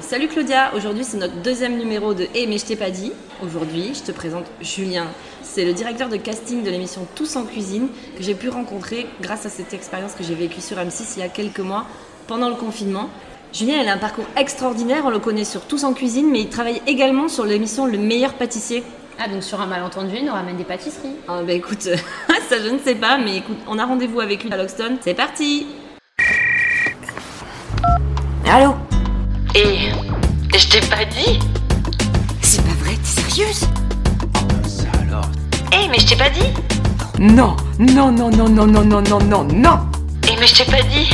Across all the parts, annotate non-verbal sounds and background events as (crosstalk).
Salut Claudia, aujourd'hui c'est notre deuxième numéro de Eh mais je t'ai pas dit. Aujourd'hui je te présente Julien. C'est le directeur de casting de l'émission Tous en cuisine que j'ai pu rencontrer grâce à cette expérience que j'ai vécue sur M6 il y a quelques mois pendant le confinement. Julien il a un parcours extraordinaire, on le connaît sur Tous en cuisine mais il travaille également sur l'émission Le meilleur pâtissier. Ah, donc sur un malentendu, il nous ramène des pâtisseries. Ah bah écoute, (laughs) ça je ne sais pas mais écoute, on a rendez-vous avec lui à Loxton. C'est parti Allô? Et je t'ai pas dit. C'est pas vrai, t'es sérieuse? Eh mais je t'ai pas dit. Non, non, non, non, non, non, non, non, non, non. Eh mais je t'ai pas dit.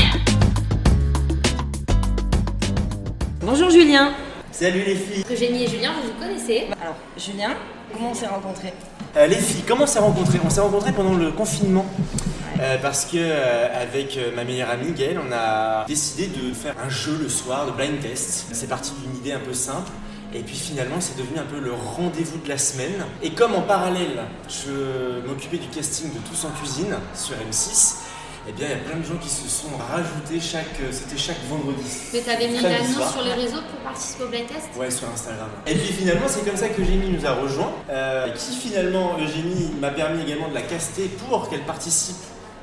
Bonjour Julien. Salut les filles. Eugénie et Julien, vous vous connaissez. Alors Julien, comment on s'est rencontrés? Euh, Les filles, comment on s'est rencontrés? On s'est rencontrés pendant le confinement. Euh, parce que euh, avec euh, ma meilleure amie Gaëlle, on a décidé de faire un jeu le soir de blind test. C'est parti d'une idée un peu simple. Et puis finalement, c'est devenu un peu le rendez-vous de la semaine. Et comme en parallèle, je m'occupais du casting de Tous en cuisine sur M6, eh bien, il y a plein de gens qui se sont rajoutés chaque, c'était chaque vendredi. Mais t'avais mis une Samedi annonce soir. sur les réseaux pour participer au blind test? Ouais, sur Instagram. Et puis finalement, c'est comme ça qu'Eugénie nous a rejoints. euh, qui finalement, Eugénie m'a permis également de la caster pour qu'elle participe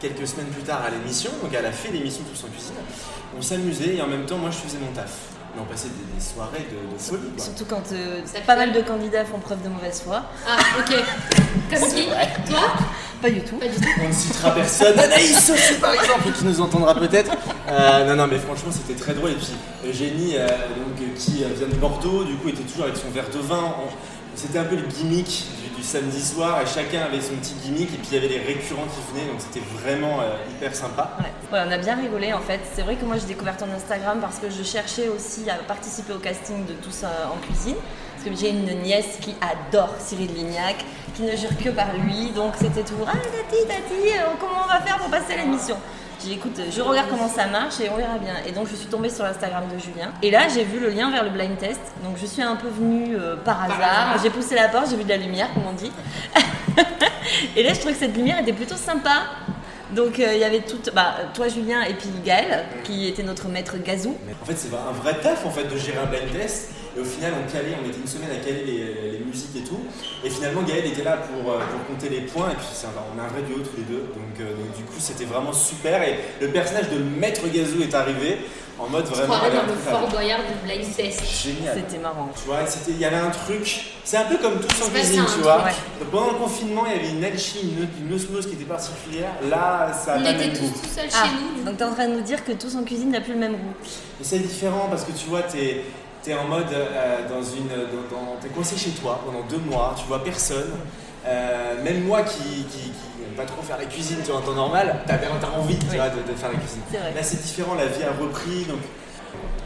quelques semaines plus tard à l'émission. Donc elle a fait l'émission Tous en cuisine. On s'amusait et en même temps, moi, je faisais mon taf. Mais on passait des, des soirées de, de folie. quoi. Surtout quand euh, pas mal de candidats font preuve de mauvaise foi. Ah, ok. Comme qui Toi Pas du tout. Pas du tout. On ne citera personne. Anaïs aussi, par exemple, qui nous entendra peut-être. Euh, non, non, mais franchement, c'était très drôle. Et puis, Eugénie, euh, donc, qui vient de Bordeaux, du coup, était toujours avec son verre de vin. C'était un peu le gimmick samedi soir, et chacun avait son petit gimmick, et puis il y avait les récurrents qui venaient, donc c'était vraiment euh, hyper sympa. On a bien rigolé en fait. C'est vrai que moi j'ai découvert ton Instagram parce que je cherchais aussi à participer au casting de Tous euh, en cuisine. Parce que j'ai une nièce qui adore Cyril Lignac, qui ne jure que par lui. Donc c'était toujours Ah Tati, Tati, euh, comment on va faire pour passer l'émission? J'ai dit écoute, je regarde comment ça marche et on verra bien. Et donc je suis tombée sur l'Instagram de Julien. Et là j'ai vu le lien vers le blind test. Donc je suis un peu venue euh, par hasard. J'ai poussé la porte, j'ai vu de la lumière, comme on dit. (laughs) et là je trouvais que cette lumière était plutôt sympa. Donc euh, il y avait tout, bah, toi Julien et puis Gaël qui était notre maître gazou. Mais en fait, c'est un vrai taf en fait de gérer un blind test. Et au final, on calait, on était une semaine à caler les, les musiques et tout. Et finalement, Gaël était là pour, euh, pour compter les points. Et puis, c'est un- on a un vrai duo tous les deux. Donc, euh, donc, du coup, c'était vraiment super. Et le personnage de Maître Gazou est arrivé en mode Je vraiment. croirais dans le. Fort Boyard du blind test. Génial. C'était marrant. Tu vois, c'était- il y avait un truc. C'est un peu comme tous en cuisine, tu vois. truc. Pendant le confinement, il y avait une alchimie, une, une osmose qui était particulière. Là, ça a On pas le était même tous goût. tout seuls Ah, chez nous. donc t'es en train de nous dire que tous en cuisine n'a plus le même goût. Et c'est différent parce que tu vois, t'es es en mode euh, dans une. Dans, dans- t'es coincé chez toi pendant deux mois, tu vois personne. Euh, même moi qui, qui, qui n'aime pas trop faire la cuisine tu vois, en temps normal, t'as envie tu Oui. vois, de, de faire la cuisine. C'est vrai. Là c'est différent, la vie a repris, donc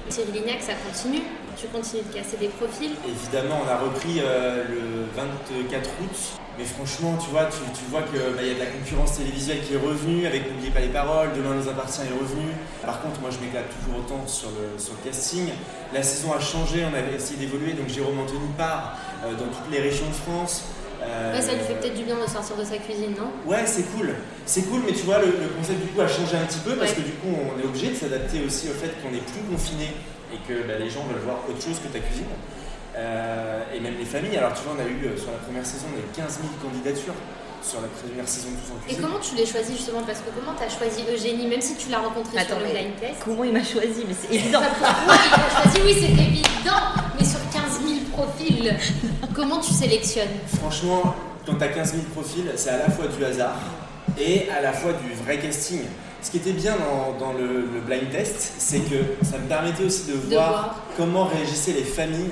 Cyril Lignac, ça continue. Tu continues de casser des profils. évidemment on a repris euh, le 24 août. Mais franchement, tu vois, tu, tu vois qu'il y a de la concurrence télévisuelle qui est revenue, avec N'oubliez pas les paroles, Demain nous appartient est revenu. Par contre, moi je m'éclate toujours autant sur le, sur le casting. La saison a changé, on avait essayé d'évoluer, donc Jérôme Anthony part euh, dans toutes les régions de France. Euh, Ouais, ça lui fait peut-être du bien de sortir de sa cuisine, non? Ouais, c'est cool. C'est cool, mais tu vois, le, le concept du coup a changé un petit peu parce Ouais. que du coup, on est obligé de s'adapter aussi au fait qu'on n'est plus confiné et que bah, les gens veulent voir autre chose que ta cuisine. Euh, et même les familles. Alors, tu vois, on a eu euh, sur la première saison, on a eu 15 000 candidatures sur la première saison de Tous en Et comment tu les choisis justement? Parce que comment t'as choisi Eugénie, même si tu l'as rencontrée Attends, sur le blind test comment il m'a choisi? Mais c'est évident. Choisi Oui, c'est évident, mais sur 15 000 profils, comment tu sélectionnes? Franchement, quand tu as 15 000 profils, c'est à la fois du hasard et à la fois du vrai casting. Ce qui était bien dans, dans le, le blind test, c'est que ça me permettait aussi de, voir, voir. comment réagissaient les familles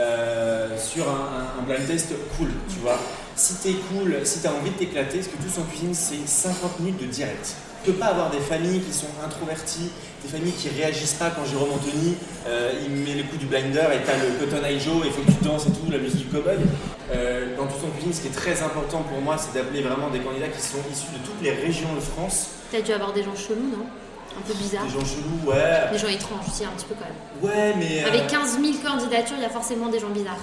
euh, sur un, blind test cool, tu vois. Si t'es cool, si t'as envie de t'éclater, parce que tous en cuisine, c'est 50 minutes de direct. Tu peux pas avoir des familles qui sont introverties, des familles qui réagissent pas quand Jérôme Anthony euh, il met le coup du blinder et t'as le Cotton Eye Joe, il faut que tu danses et tout, la musique du cowboy. Euh, dans Tous en cuisine, ce qui est très important pour moi, c'est d'appeler vraiment des candidats qui sont issus de toutes les régions de France. T'as dû avoir des gens chelous, non? Un peu bizarres. Des gens chelous, ouais. Des gens étranges aussi, un petit peu quand même. Ouais, mais. euh, Avec 15 000 candidatures, il y a forcément des gens bizarres.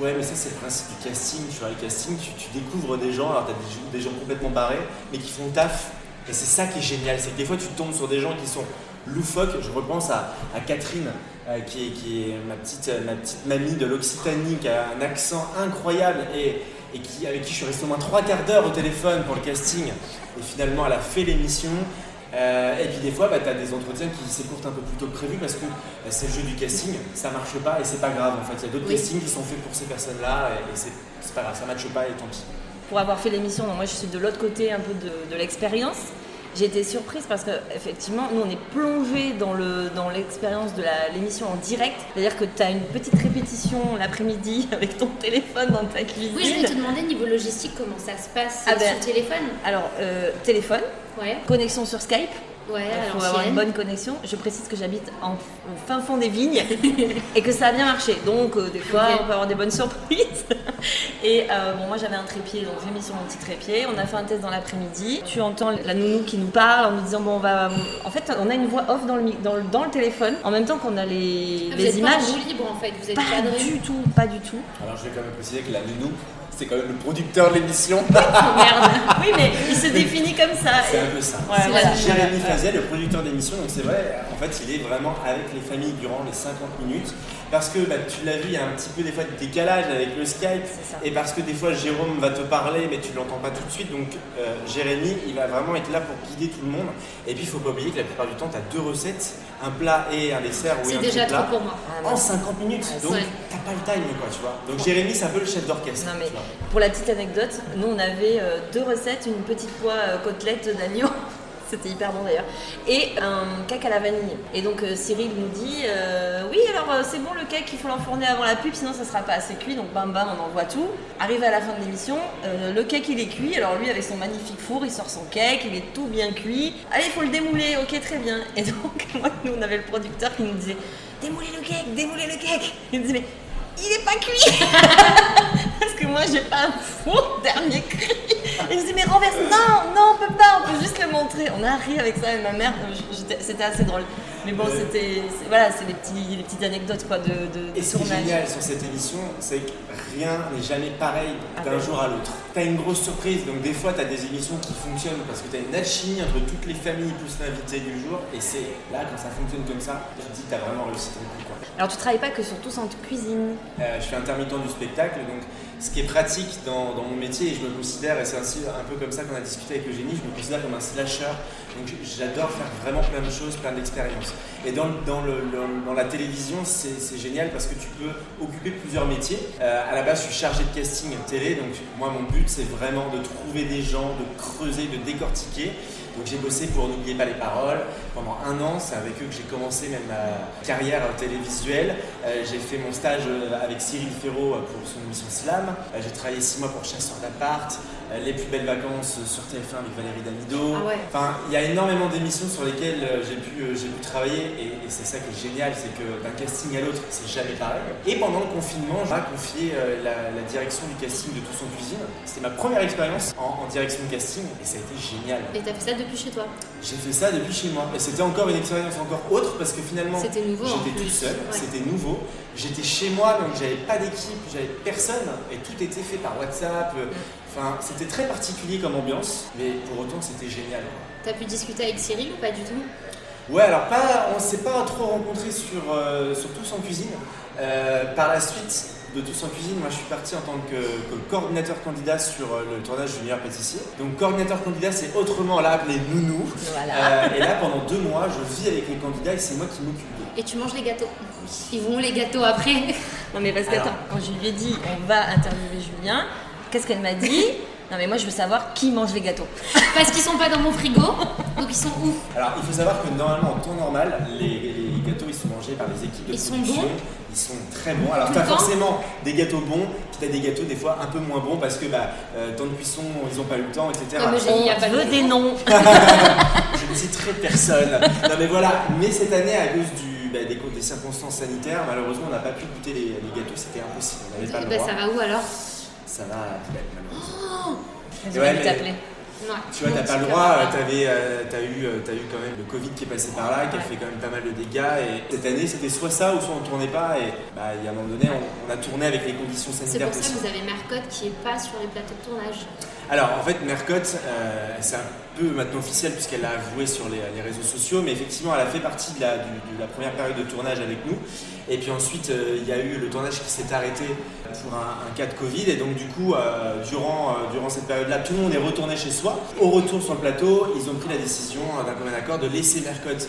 Ouais, mais ça, c'est le principe du casting. Tu vois, le casting, tu, tu découvres des gens, alors t'as des, gens- des gens complètement barrés, mais qui font le taf. Et c'est ça qui est génial, c'est que des fois, tu tombes sur des gens qui sont loufoques. Je repense à, à Catherine, euh, qui, est, qui est ma petite, ma petite mamie de l'Occitanie, qui a un accent incroyable et, et qui, avec qui je suis resté au moins trois quarts d'heure au téléphone pour le casting. Et finalement, elle a fait l'émission. Euh, et puis des fois, bah, tu as des entretiens qui s'écourtent un peu plus tôt que prévu parce que bah, c'est le jeu du casting, ça marche pas et c'est pas grave en fait. Il y a d'autres Oui. castings qui sont faits pour ces personnes-là et, et c'est pas grave, ça matche pas et tant pis. pour avoir fait l'émission, moi je suis de l'autre côté un peu de, de l'expérience. J'ai été surprise parce que effectivement, nous on est plongé dans le dans l'expérience de l'émission en direct. C'est-à-dire que tu as une petite répétition l'après-midi (laughs) avec ton téléphone dans ta cuisine. Oui, je voulais te demander niveau logistique comment ça se passe Ah ben. sur téléphone? Alors euh, téléphone, Ouais, connexion sur Skype. Ouais, Il faut avoir une bonne connexion. Je précise que j'habite en- au fin fond des vignes (laughs) et que ça a bien marché. Donc, euh, des fois, on peut avoir des bonnes surprises. (laughs) Et euh, bon, moi, j'avais un trépied, donc j'ai mis sur mon petit trépied. On a fait un test dans l'après-midi. Tu entends la nounou qui nous parle en nous disant Bon, on va. En fait, on a une voix off dans le, dans le, dans le téléphone en même temps qu'on a les, Ah, Vous les êtes pas images. en roue libre en fait, vous êtes Pas cadré. du tout, pas du tout. Alors je vais quand même préciser que la nounou, c'est quand même le producteur de l'émission. (laughs) Oh, merde. Oui, mais il se définit comme ça. C'est un peu ça. Ouais, C'est voilà. Jérémy. Fazel, le producteur d'émission, donc c'est vrai, en fait, il est vraiment avec les familles durant les 50 minutes. Parce que bah, tu l'as vu, il y a un petit peu des fois de décalage avec le Skype. Et parce que des fois, Jérôme va te parler, mais tu ne l'entends pas tout de suite. Donc, euh, Jérémy, il va vraiment être là pour guider tout le monde. Et puis, il faut pas oublier que la plupart du temps, tu as deux recettes, un plat et un dessert. ou C'est un déjà plat trop pour moi. Ah, En 50 minutes. Ouais, donc, ouais. t'as pas le time, quoi, tu vois. Donc, Jérémy, c'est un peu le chef d'orchestre. Non mais pour la petite anecdote, nous on avait euh, deux recettes, une petite pois euh, côtelette d'agneau, c'était hyper bon d'ailleurs, et un cake à la vanille. Et donc euh, Cyril nous dit euh, oui alors euh, c'est bon le cake, il faut l'enfourner avant la pub, sinon ça sera pas assez cuit, donc bam bam on envoie tout. Arrivé à la fin de l'émission, le cake il est cuit, alors lui avec son magnifique four, il sort son cake, il est tout bien cuit. Allez il faut le démouler, ok très bien. Et donc (laughs) moi nous on avait le producteur qui nous disait démoulez le cake, démoulez le cake. Il nous disait mais il est pas cuit (laughs) parce que moi j'ai pas un four dernier cri. Et je me dis mais renverse, non, non on peut pas, on peut juste le montrer. On a ri avec ça et ma mère, c'était assez drôle. Mais bon c'était, voilà, c'est des, petits, des petites anecdotes quoi de, de, de Et ce qui est génial sur cette émission, c'est que rien n'est jamais pareil Ah d'un ben. jour à l'autre. T'as une grosse surprise, donc des fois t'as des émissions qui fonctionnent parce que t'as une alchimie entre toutes les familles plus l'invité du jour, et c'est là quand ça fonctionne comme ça, tu te dis que t'as vraiment réussi ton coup. Quoi. Alors tu travailles pas que sur Tous en cuisine. Euh, je suis intermittent du spectacle, donc ce qui est pratique dans, mon métier, et je me considère, et c'est ainsi un peu comme ça qu'on a discuté avec Eugénie, je me considère comme un slasher. Donc j'adore faire vraiment plein de choses, plein d'expériences. Et dans, dans, la télévision, c'est c'est génial parce que tu peux occuper plusieurs métiers. Euh, à la base, je suis chargé de casting télé, donc moi, mon but, c'est vraiment de trouver des gens, de creuser, de décortiquer. Donc j'ai bossé pour N'oubliez pas les paroles pendant un an, c'est avec eux que j'ai commencé ma carrière télévisuelle. Euh, j'ai fait mon stage euh, avec Cyril Ferraud euh, pour son émission Slam. J'ai travaillé six mois pour Chasseur d'appart, Les plus belles vacances sur TF1 avec Valérie Damido. Ah ouais. Enfin, il y a énormément d'émissions sur lesquelles euh, j'ai pu, euh, j'ai pu travailler et, et c'est ça qui est génial, c'est que d'un casting à l'autre, c'est jamais pareil. Et pendant le confinement, j'ai confié euh, la, la direction du casting de Tous en cuisine. C'était ma première expérience en, en direction de casting et ça a été génial. Et t'as fait ça depuis chez toi? J'ai fait ça depuis chez moi. Et c'était encore une expérience encore autre parce que finalement, C'était nouveau, en J'étais tout seul, Ouais. c'était nouveau. J'étais chez moi, donc j'avais pas d'équipe, j'avais personne. Et tout était fait par WhatsApp. Enfin, c'était très particulier comme ambiance, mais pour autant, c'était génial. T'as pu discuter avec Cyril ou pas du tout? Ouais, alors pas, on s'est pas trop rencontrés sur, euh, sur Tous en cuisine. Euh, par la suite de Tous en cuisine, moi je suis parti en tant que, que coordinateur candidat sur euh, le tournage du meilleur pâtissier. Donc coordinateur candidat, c'est autrement là appelé nounou. Voilà. Euh, et là, pendant deux mois, je vis avec les candidats et c'est moi qui m'occupe d'eux. Et tu manges les gâteaux? Ils vont les gâteaux après? Non mais parce que Alors. attends, quand je lui ai dit on va interviewer Julien, qu'est-ce qu'elle m'a dit Non mais moi je veux savoir qui mange les gâteaux. (laughs) Parce qu'ils sont pas dans mon frigo. Donc ils sont où Alors, il faut savoir que normalement, en temps normal, les, les gâteaux ils sont mangés par les équipes de Ils sont production. bons Ils sont très bons. Alors, Tout le temps forcément des gâteaux bons, puis t'as des gâteaux des fois un peu moins bons parce que bah, euh, temps de cuisson, ils ont pas eu le temps, etc. Comme Eugénie. Il y a de nom. des noms. (laughs) Je ne citerai personne. non, mais voilà. Mais cette année, à cause du, bah, des, des circonstances sanitaires, malheureusement, on n'a pas pu goûter les, les gâteaux. C'était impossible. On n'avait pas le Bah droit. ça va où alors? Ça va à la poubelle, malheureusement. Ouais, mais- t'appeler. Tu vois, t'as pas le droit, euh, t'avais, euh, t'as eu, euh, t'as eu quand même le Covid qui est passé par là, qui a fait quand même pas mal de dégâts. Et cette année, c'était soit ça ou soit on tournait pas. Et bah, il y a un moment donné, on, on a tourné avec les conditions C'est sanitaires pour ça que vous avez Mercotte qui est pas sur les plateaux de tournage. Alors en fait, Mercotte, euh, c'est un maintenant officiel puisqu'elle l'a avoué sur les, réseaux sociaux, mais effectivement, elle a fait partie de la, première période de tournage avec nous. Et puis ensuite, euh, il y a eu le tournage qui s'est arrêté pour un, un cas de Covid. Et donc du coup, euh, durant, euh, durant cette période-là, tout le monde est retourné chez soi. Au retour sur le plateau, ils ont pris la décision d'un commun accord de laisser Mercotte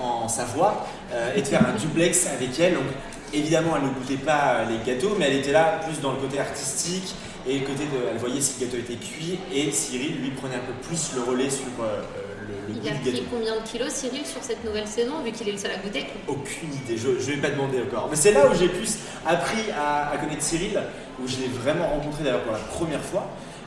en Savoie et de faire un duplex avec elle. Donc évidemment, elle ne goûtait pas les gâteaux, mais elle était là plus dans le côté artistique et le côté de, elle voyait si le gâteau était cuit. Et Cyril lui prenait un peu plus le relais sur euh, le, le Il goût a du gâteau. pris combien de kilos, Cyril, sur cette nouvelle saison, vu qu'il est le seul à goûter? Aucune idée, je ne vais pas demander encore. Mais c'est là où j'ai plus appris à, à connaître Cyril, où je l'ai vraiment rencontré d'ailleurs pour la première fois.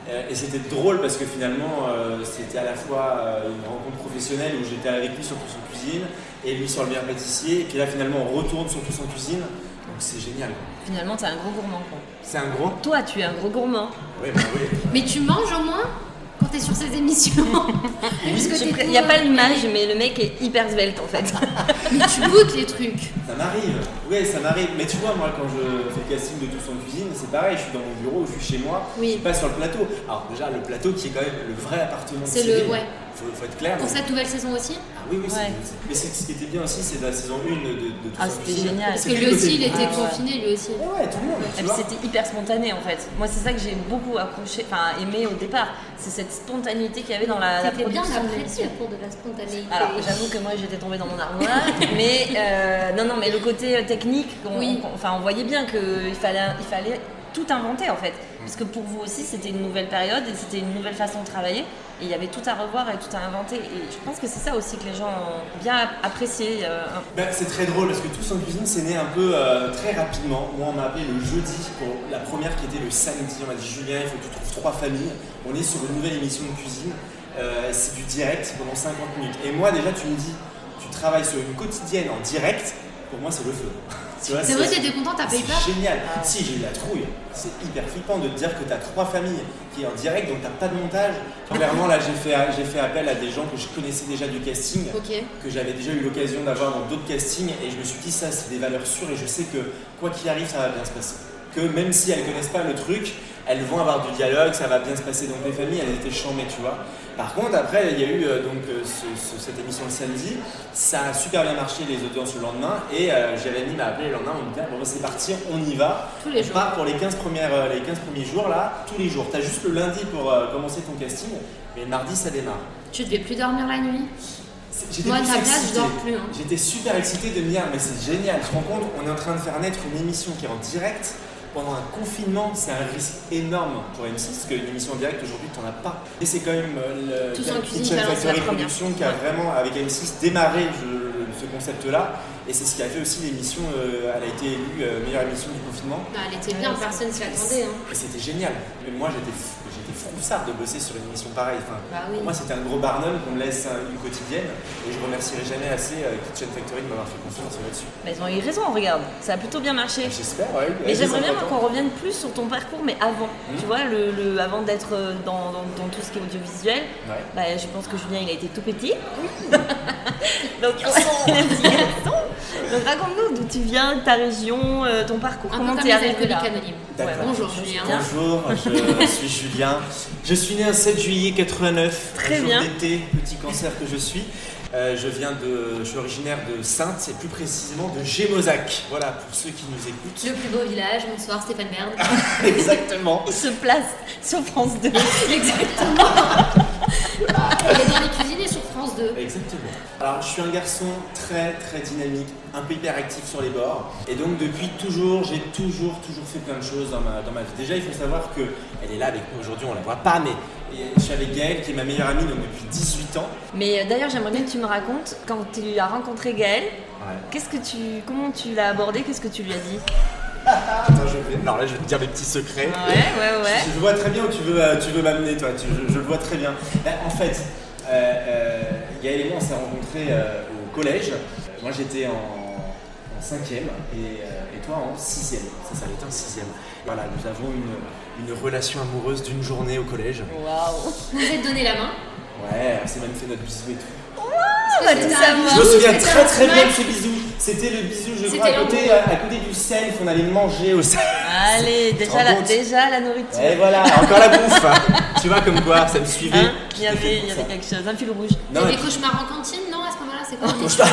Euh, et c'était drôle parce que finalement, euh, c'était à la fois une rencontre professionnelle où j'étais avec lui sur tous en cuisine et lui sur le meilleur pâtissier. Et puis là, finalement, on retourne sur tous en cuisine. Donc c'est génial. quoi. Finalement, t'es un gros gourmand. quoi. C'est un gros Toi, tu es un gros gourmand. Oui, bah oui. Mais tu manges au moins quand t'es sur ces émissions (laughs) Il n'y a pas l'image, mais le mec est hyper svelte en fait. (laughs) Mais tu goûtes les trucs. Ça m'arrive, oui, ça m'arrive. Mais tu vois, moi, quand je fais le casting de Tous en cuisine, c'est pareil. Je suis dans mon bureau, je suis chez moi, Oui. je suis pas sur le plateau. Alors, déjà, le plateau qui est quand même le vrai appartement de C'est le- ouais. Faut, faut être clair. Pour mais- cette nouvelle saison aussi oui, oui, c'est- Ouais. mais ce qui était bien aussi, c'est la saison 1 de, de Tous Ah, c'était génial. Parce que lui aussi, il était Ah, confiné, lui aussi. Ouais, ouais, tout le monde. Et puis c'était hyper spontané en fait. Moi, c'est ça que j'ai beaucoup accroché, enfin aimé au départ. C'est cette spontanéité qu'il y avait dans la, la C'était bien production de apprécié pour de la spontanéité. Alors, j'avoue que moi j'étais tombée dans mon armoire, (laughs) mais euh, non, non, mais le côté euh, technique, on, Oui. on- enfin, on voyait bien qu'il fallait, il fallait tout inventer en fait. Puisque pour vous aussi, c'était une nouvelle période et c'était une nouvelle façon de travailler. Il y avait tout à revoir et tout à inventer. Et je pense que c'est ça aussi que les gens ont bien apprécié. euh, Ben, c'est très drôle parce que Tous en cuisine, c'est né un peu euh, très rapidement. Moi, on m'a appelé le jeudi pour la première qui était le samedi. On m'a dit Julien, il faut que tu trouves trois familles. On est sur une nouvelle émission de cuisine. Euh, c'est du direct pendant 50 minutes. Et moi, déjà, tu me dis, tu travailles sur une quotidienne en direct. Pour moi, c'est le feu. C'est vrai, t'étais content, t'as payé pas génial. Si, j'ai eu la trouille. C'est hyper flippant de te dire que tu as trois familles qui est en direct, donc tu pas de montage. Clairement, là, j'ai fait, j'ai fait appel à des gens que je connaissais déjà du casting, que j'avais déjà eu l'occasion d'avoir dans d'autres castings, et je me suis dit, ça, c'est des valeurs sûres, et je sais que quoi qu'il arrive, ça va bien se passer. Que même si elles connaissent pas le truc, elles vont avoir du dialogue, ça va bien se passer. Donc les familles, elles étaient chambées, tu vois. Par contre, après, il y a eu euh, donc euh, ce- ce- cette émission le samedi. Ça a super bien marché les audiences le lendemain. Et euh, Jérémy m'a appelé le lendemain. On me dit ah, bon, bah, c'est parti, on y va. Tous les on jours. part pour les 15, premières, euh, les 15 premiers jours là, tous les jours. Tu as juste le lundi pour commencer ton casting, mais le mardi ça démarre. Tu devais plus dormir la nuit? Moi, ta place, je dors plus. hein. J'étais super excité de me dire, mais c'est génial, tu te rends compte, on est en train de faire naître une émission qui est en direct. Pendant un confinement, c'est un risque énorme pour M6, parce qu'une émission en direct aujourd'hui, tu n'en as pas. Et c'est quand même euh, le cuisine Kitchen Factory. Production qui a vraiment, avec M6, démarré je- ce concept-là. Et c'est ce qui a fait aussi l'émission, euh, elle a été élue euh, meilleure émission du confinement. Bah, elle était bien, personne s'y attendait. Hein. Et c'était génial. Mais moi, j'étais froussard de bosser sur une émission pareille. Enfin, Bah oui. Pour moi, c'était un gros Barnum qu'on me laisse euh, une quotidienne. Et je remercierai jamais assez euh, Kitchen Factory de m'avoir fait confiance là-dessus. Mais ils ont eu raison, regarde. Ça a plutôt bien marché. J'espère, ouais. Mais Ouais, j'aimerais j'ai bien 50 qu'on revienne plus sur ton parcours, mais avant. Hmm. Tu vois, le, le- avant d'être euh, dans, dans- dans tout ce qui est audiovisuel, Ouais. bah, je pense que Julien, il a été tout petit. (laughs) Donc, petit (laughs) garçon. Donc, raconte-nous d'où tu viens, ta région, euh, ton parcours, Un comment t'es les arrivé là. D'accord. Bonjour Julien. Bonjour, je suis Julien. Je suis né un 7 juillet 89. Très jour bien. d'été, petit cancer que je suis. Euh, je viens de, je suis originaire de Sainte, et plus précisément de Gémozac. Voilà, pour ceux qui nous écoutent. Le plus beau village, bonsoir Stéphane Merde. (laughs) Exactement. Il se place sur France 2. (laughs) Exactement. Il est dans les cuisines et sur France 2. Exactement. Alors, je suis un garçon très très dynamique, un peu hyperactif sur les bords. Et donc, depuis toujours, j'ai toujours, toujours fait plein de choses dans ma, dans ma vie. Déjà, il faut savoir qu'elle est là avec nous aujourd'hui, on la voit pas, mais je suis avec Gaëlle, qui est ma meilleure amie donc depuis 18 ans. Mais euh, d'ailleurs, j'aimerais bien que tu me racontes, quand tu as rencontré Gaël, Ouais. qu'est-ce que tu, comment tu l'as abordé, qu'est-ce que tu lui as dit? Attends, je vais... Alors là, je vais te dire mes petits secrets. Ouais, ouais, ouais. Je, je vois très bien où tu veux, euh, tu veux m'amener, toi. Tu- je, je le vois très bien. Ben, en fait, euh, euh, Gaël et moi, on s'est rencontrés euh, au collège. Moi, j'étais en, en cinquième et, euh, et toi en sixième. Ça, ça avait en sixième. Voilà, nous avons une, une relation amoureuse d'une journée au collège. Waouh. Vous vous êtes donné la main. Ouais, on s'est même fait notre bisou et tout. On va tout C'était un savoir. Je me souviens très très bien de ce bisou. C'était le bisou, je crois, à côté, à côté du self. On allait manger au self. Allez, (laughs) déjà la, déjà la nourriture. Et voilà, encore la bouffe. (laughs) tu vois comme quoi, ça me suivait. Hein il y avait, il y quelque chose, un fil rouge. Non, T'as mais des cauchemars en cantine, non, à ce moment-là C'est quoi Cauchemar.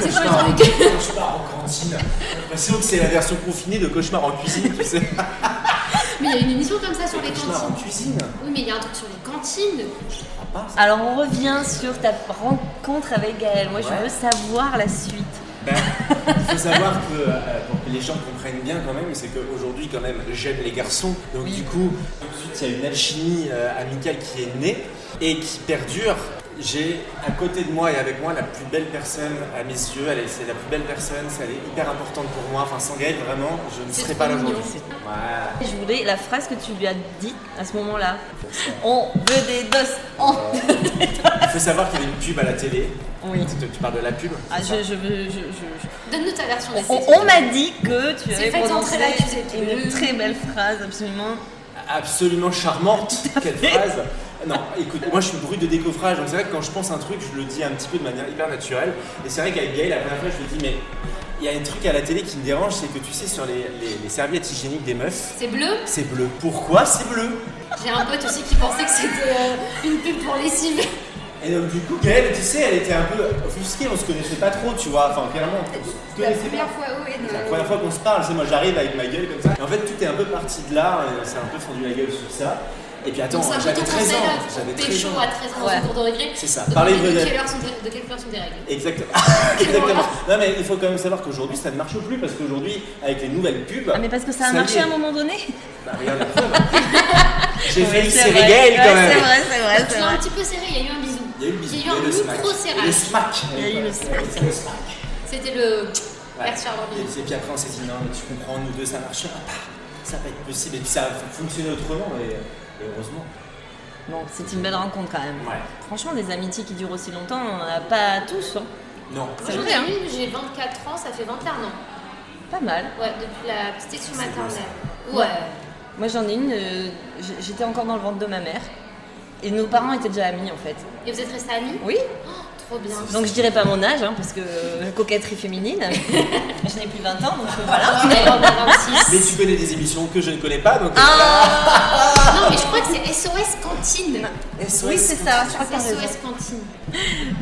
Cauchemar (laughs) cauchemar en cantine. J'ai l'impression que c'est la version confinée de cauchemar en cuisine, tu sais. Mais il y a une émission comme ça sur les Cauchemar en cantines. cuisine. Oui, mais il y a un truc sur les cantines. Pas. ça. Alors on revient sur ta rencontre avec Gaël. Moi je veux savoir la suite. Ben, il faut (laughs) savoir que, euh, pour que les gens comprennent bien quand même, c'est qu'aujourd'hui quand même j'aime les garçons. Donc Oui. du coup, tout de suite il y a une alchimie euh, amicale qui est née et qui perdure. J'ai à côté de moi et avec moi la plus belle personne à mes yeux. Elle est- C'est la plus belle personne, ça, elle est hyper importante pour moi. Enfin sans Gaël vraiment, je ne serais pas là aujourd'hui. Ouais. Je voulais la phrase que tu lui as dit à ce moment-là. On veut des doses. On... Il faut savoir qu'il y avait une pub à la télé. Oui. Tu, tu parles de la pub Ah, je, je veux. je- je- Donne-nous ta version des On, on m'a dit que tu C'est avais prononcé une très belle phrase, absolument. absolument charmante. Quelle phrase Non, écoute, moi je suis brut de décoffrage, donc c'est vrai que quand je pense un truc, je le dis un petit peu de manière hyper naturelle. Et c'est vrai qu'avec Gaël, la première fois, je lui dis, mais il y a un truc à la télé qui me dérange, c'est que tu sais, sur les, les- les serviettes hygiéniques des meufs, C'est bleu? c'est bleu. Pourquoi c'est bleu? J'ai un pote aussi qui pensait que c'était euh, une pub pour lessive. Et donc du coup, Gaël, tu sais, elle était un peu offusquée, on se connaissait pas trop, tu vois, enfin clairement, on se connaissait pas. première fois, oui. La première fois qu'on se parle, c'est moi j'arrive avec ma gueule comme ça. Et en fait, tout est un peu parti de là, on s'est un peu fendu la gueule sur ça. Et puis attends, j'avais ton 13 conseil ans, j'avais pour 13 pécho ans. à 13 ans dans Ouais. une cour de récré. C'est ça. De Parlez de- de quelle heure sont tes- de quelle couleur sont tes règles. Exactement. (laughs) Exactement. Non mais il faut quand même savoir qu'aujourd'hui ça ne marche plus parce qu'aujourd'hui avec les nouvelles pubs. Ah, mais parce que ça a marché est. à un moment donné Bah, regarde la (laughs) preuve. J'ai serrer vrai. Gaël quand même. C'est vrai, c'est vrai, Tu c'est l'as un petit peu serré, il y a eu un bisou. Il y a eu Il y a un le smack. micro-serrage. Le smack. Il y a eu le smack. C'était le Et puis après on s'est dit non mais tu comprends nous deux ça marchera pas. Ça va pas être possible. Et puis ça a fonctionné autrement et, et heureusement. Bon, c'est une belle rencontre quand même. Ouais. Franchement, des amitiés qui durent aussi longtemps, on en a pas tous. hein. Non. C'est J'en vrai, ai une, j'ai 24 ans, ça fait 21 ans. Pas mal. Ouais, depuis la petite beau, maternelle. Ouais. Ouais. Moi j'en ai une, euh, j'étais encore dans le ventre de ma mère. Et nos parents étaient déjà amis en fait. Et vous êtes restés amis? Oui, Oh, Trop bien. donc je dirais pas mon âge, hein, parce que euh, coquetterie féminine. (laughs) je n'ai plus 20 ans, donc euh, voilà. Et on a 26. Mais tu connais des émissions que je ne connais pas donc. Ah Non, mais je crois que c'est SOS Cantine. SOS. Oui, c'est ça, je crois que raison. SOS Cantine.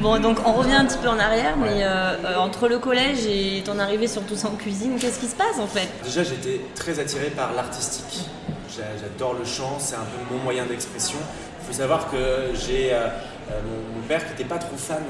Bon, donc on revient un petit peu en arrière, mais Ouais. euh, euh, entre le collège et ton arrivée sur Tous en cuisine, qu'est-ce qui se passe en fait? Déjà, j'étais très attiré par l'artistique. J'a- J'adore le chant, c'est un peu mon moyen d'expression. Il faut savoir que j'ai euh, euh, mon, mon père qui n'était pas trop fan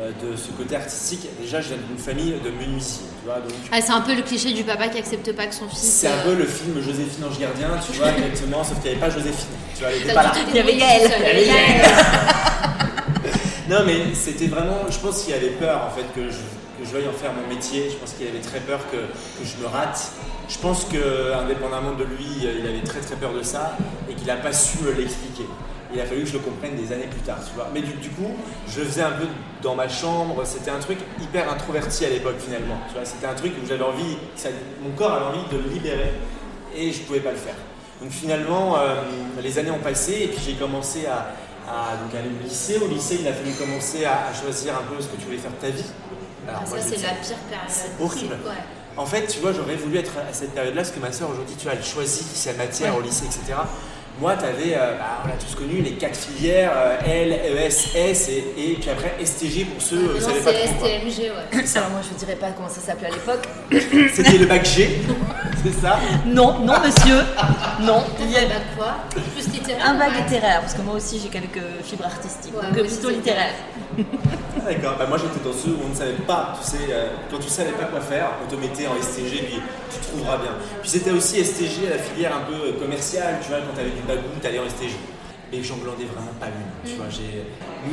euh, de ce côté artistique. Déjà, je viens d'une famille de menuisiers, tu vois, donc Ah, c'est un peu le cliché du papa qui accepte pas que son fils. c'est un peu le film Joséphine Ange Gardien, tu vois, (laughs) exactement, sauf qu'il n'y avait pas Joséphine, tu vois, elle n'était T'as pas là. Il y avait Gaël. Il y avait Gaël. (laughs) (laughs) Non, mais c'était vraiment. Je pense qu'il avait peur en fait que je, que je veuille en faire mon métier. Je pense qu'il avait très peur que, que je me rate. Je pense que, indépendamment de lui, il avait très très peur de ça et qu'il n'a pas su me l'expliquer. Il a fallu que je le comprenne des années plus tard, tu vois. Mais du, du coup, je le faisais un peu dans ma chambre. C'était un truc hyper introverti à l'époque finalement. Tu vois, c'était un truc où j'avais envie, ça- mon corps avait envie de le libérer et je pouvais pas le faire. Donc finalement, euh, les années ont passé et puis j'ai commencé à, à, donc aller au lycée. Au lycée, il a fallu commencer à, à choisir un peu ce que tu voulais faire de ta vie. Alors, Ah, moi, ça, c'est la pire période. C'est horrible. Ouais. En fait, tu vois, j'aurais voulu être à cette période-là, parce que ma soeur aujourd'hui, tu vois, elle choisit sa matière au lycée, etc. Moi, tu avais, on l'a tous connu, les quatre filières, euh, L, ES, S, et, et puis après STG pour ceux qui non, savaient pas trop. STMG, ouais. Alors moi je ne dirais pas comment ça s'appelait à l'époque. C'était le bac G, c'est ça Non, non monsieur, non. Il y a fait bac quoi? Plus littéraire un bac littéraire, parce que moi aussi j'ai quelques fibres artistiques, Ouais, donc euh, plutôt littéraire. Ah, D'accord, bah, moi j'étais dans ceux où on ne savait pas, tu sais, euh, quand tu savais pas quoi faire, on te mettait en STG, puis tu trouveras bien. Puis c'était aussi STG, la filière un peu euh, commerciale, tu vois, quand t'avais du bagou, t'allais en STG. Mais j'en glandais vraiment pas une, tu vois. j'ai-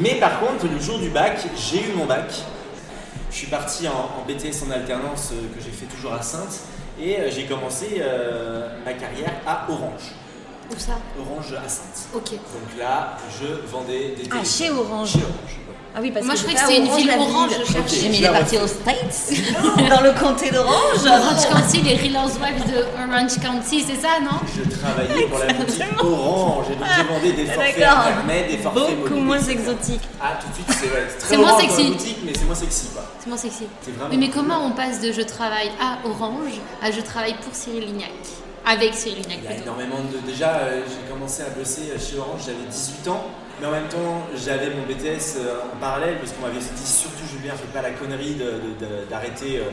Mais par contre, le jour du bac, j'ai eu mon bac. Je suis parti en, en BTS en alternance euh, que j'ai fait toujours à Sainte et euh, j'ai commencé ma carrière à Orange. Où ça? Orange à Sainte. Ok. Donc là, je vendais des Ah, chez Orange. Chez Orange. Ah oui, parce Moi, que je croyais que c'était une ville orange, ville. je cherchais. Ok, mais il est parti aux States (laughs) Dans le comté d'Orange Orange County, les Real Housewives de Orange County, c'est ça, non? Je travaillais pour la boutique Orange et donc je vendais des forfaits D'accord. internet, des forfaits Beaucoup mobiles, moins exotique. Ah, tout de suite, c'est ouais, c'est très C'est moins sexy. boutique, mais c'est moins sexy quoi. C'est moins sexy. C'est vraiment. Oui, mais comment on passe de je travaille à Orange à je travaille pour Cyril Lignac? Avec Cyril Il y a énormément de. Déjà, euh, j'ai commencé à bosser chez Orange, j'avais 18 ans, mais en même temps, j'avais mon BTS euh, en parallèle parce qu'on m'avait dit surtout Julien, fais pas la connerie d'arrêter euh,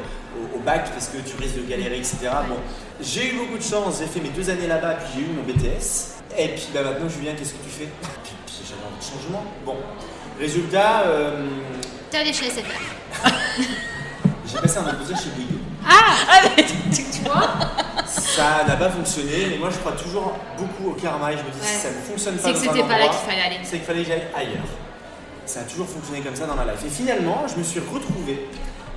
au, au bac parce que tu risques de galérer, etc. Bon, j'ai eu beaucoup de chance, j'ai fait mes deux années là-bas, puis j'ai eu mon BTS. Et puis bah, maintenant, Julien, qu'est-ce que tu fais? (laughs) Puis, j'avais envie de changement. Bon, résultat, T'es allé chez SFR. (laughs) j'ai passé un entretien chez Bouygues. Ah (laughs) Tu vois? Ça n'a pas fonctionné, mais moi je crois toujours beaucoup au karma et je me dis Ouais. si ça ne fonctionne pas C'est que dans c'était pas là qu'il fallait aller. c'est qu'il fallait que j'aille ailleurs. Ça a toujours fonctionné comme ça dans ma life. Et finalement, je me suis retrouvé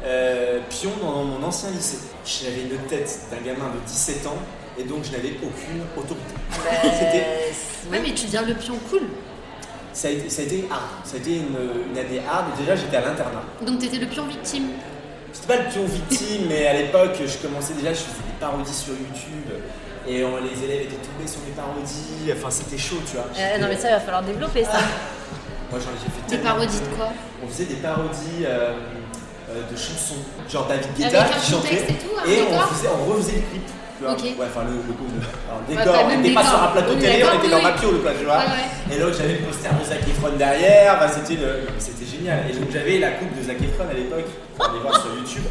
euh, pion dans mon ancien lycée. J'avais une tête d'un gamin de 17 ans et donc je n'avais aucune autorité. C'était- Ouais, mais tu deviens le pion cool. ça, a été, ça a été hard. Ça a été une, une année hard. Déjà, j'étais à l'internat. Donc t'étais le pion victime. C'était pas le pion victime, mais à l'époque, je commençais déjà, je faisais des parodies sur YouTube. Et on- les élèves étaient tombés sur mes parodies. Enfin, c'était chaud, tu vois. Euh, non mais ça il va falloir développer ça. Moi, j'en ai fait Des parodies de quoi On faisait des parodies euh, euh, de chansons, genre David Avec Guetta un qui chantait, et tout, un et on, décor faisait, on refaisait le clip. Tu vois. Ok. Ouais, enfin le, le, le- alors, le décor, on n'était pas sur un plateau télé, on était dans oui. Rapio, le plateau, tu vois. Ouais. Et là, j'avais le poster de Zac Efron derrière, enfin, c'était c'était génial. Et donc j'avais la coupe de Zac Efron à l'époque, on voir sur YouTube.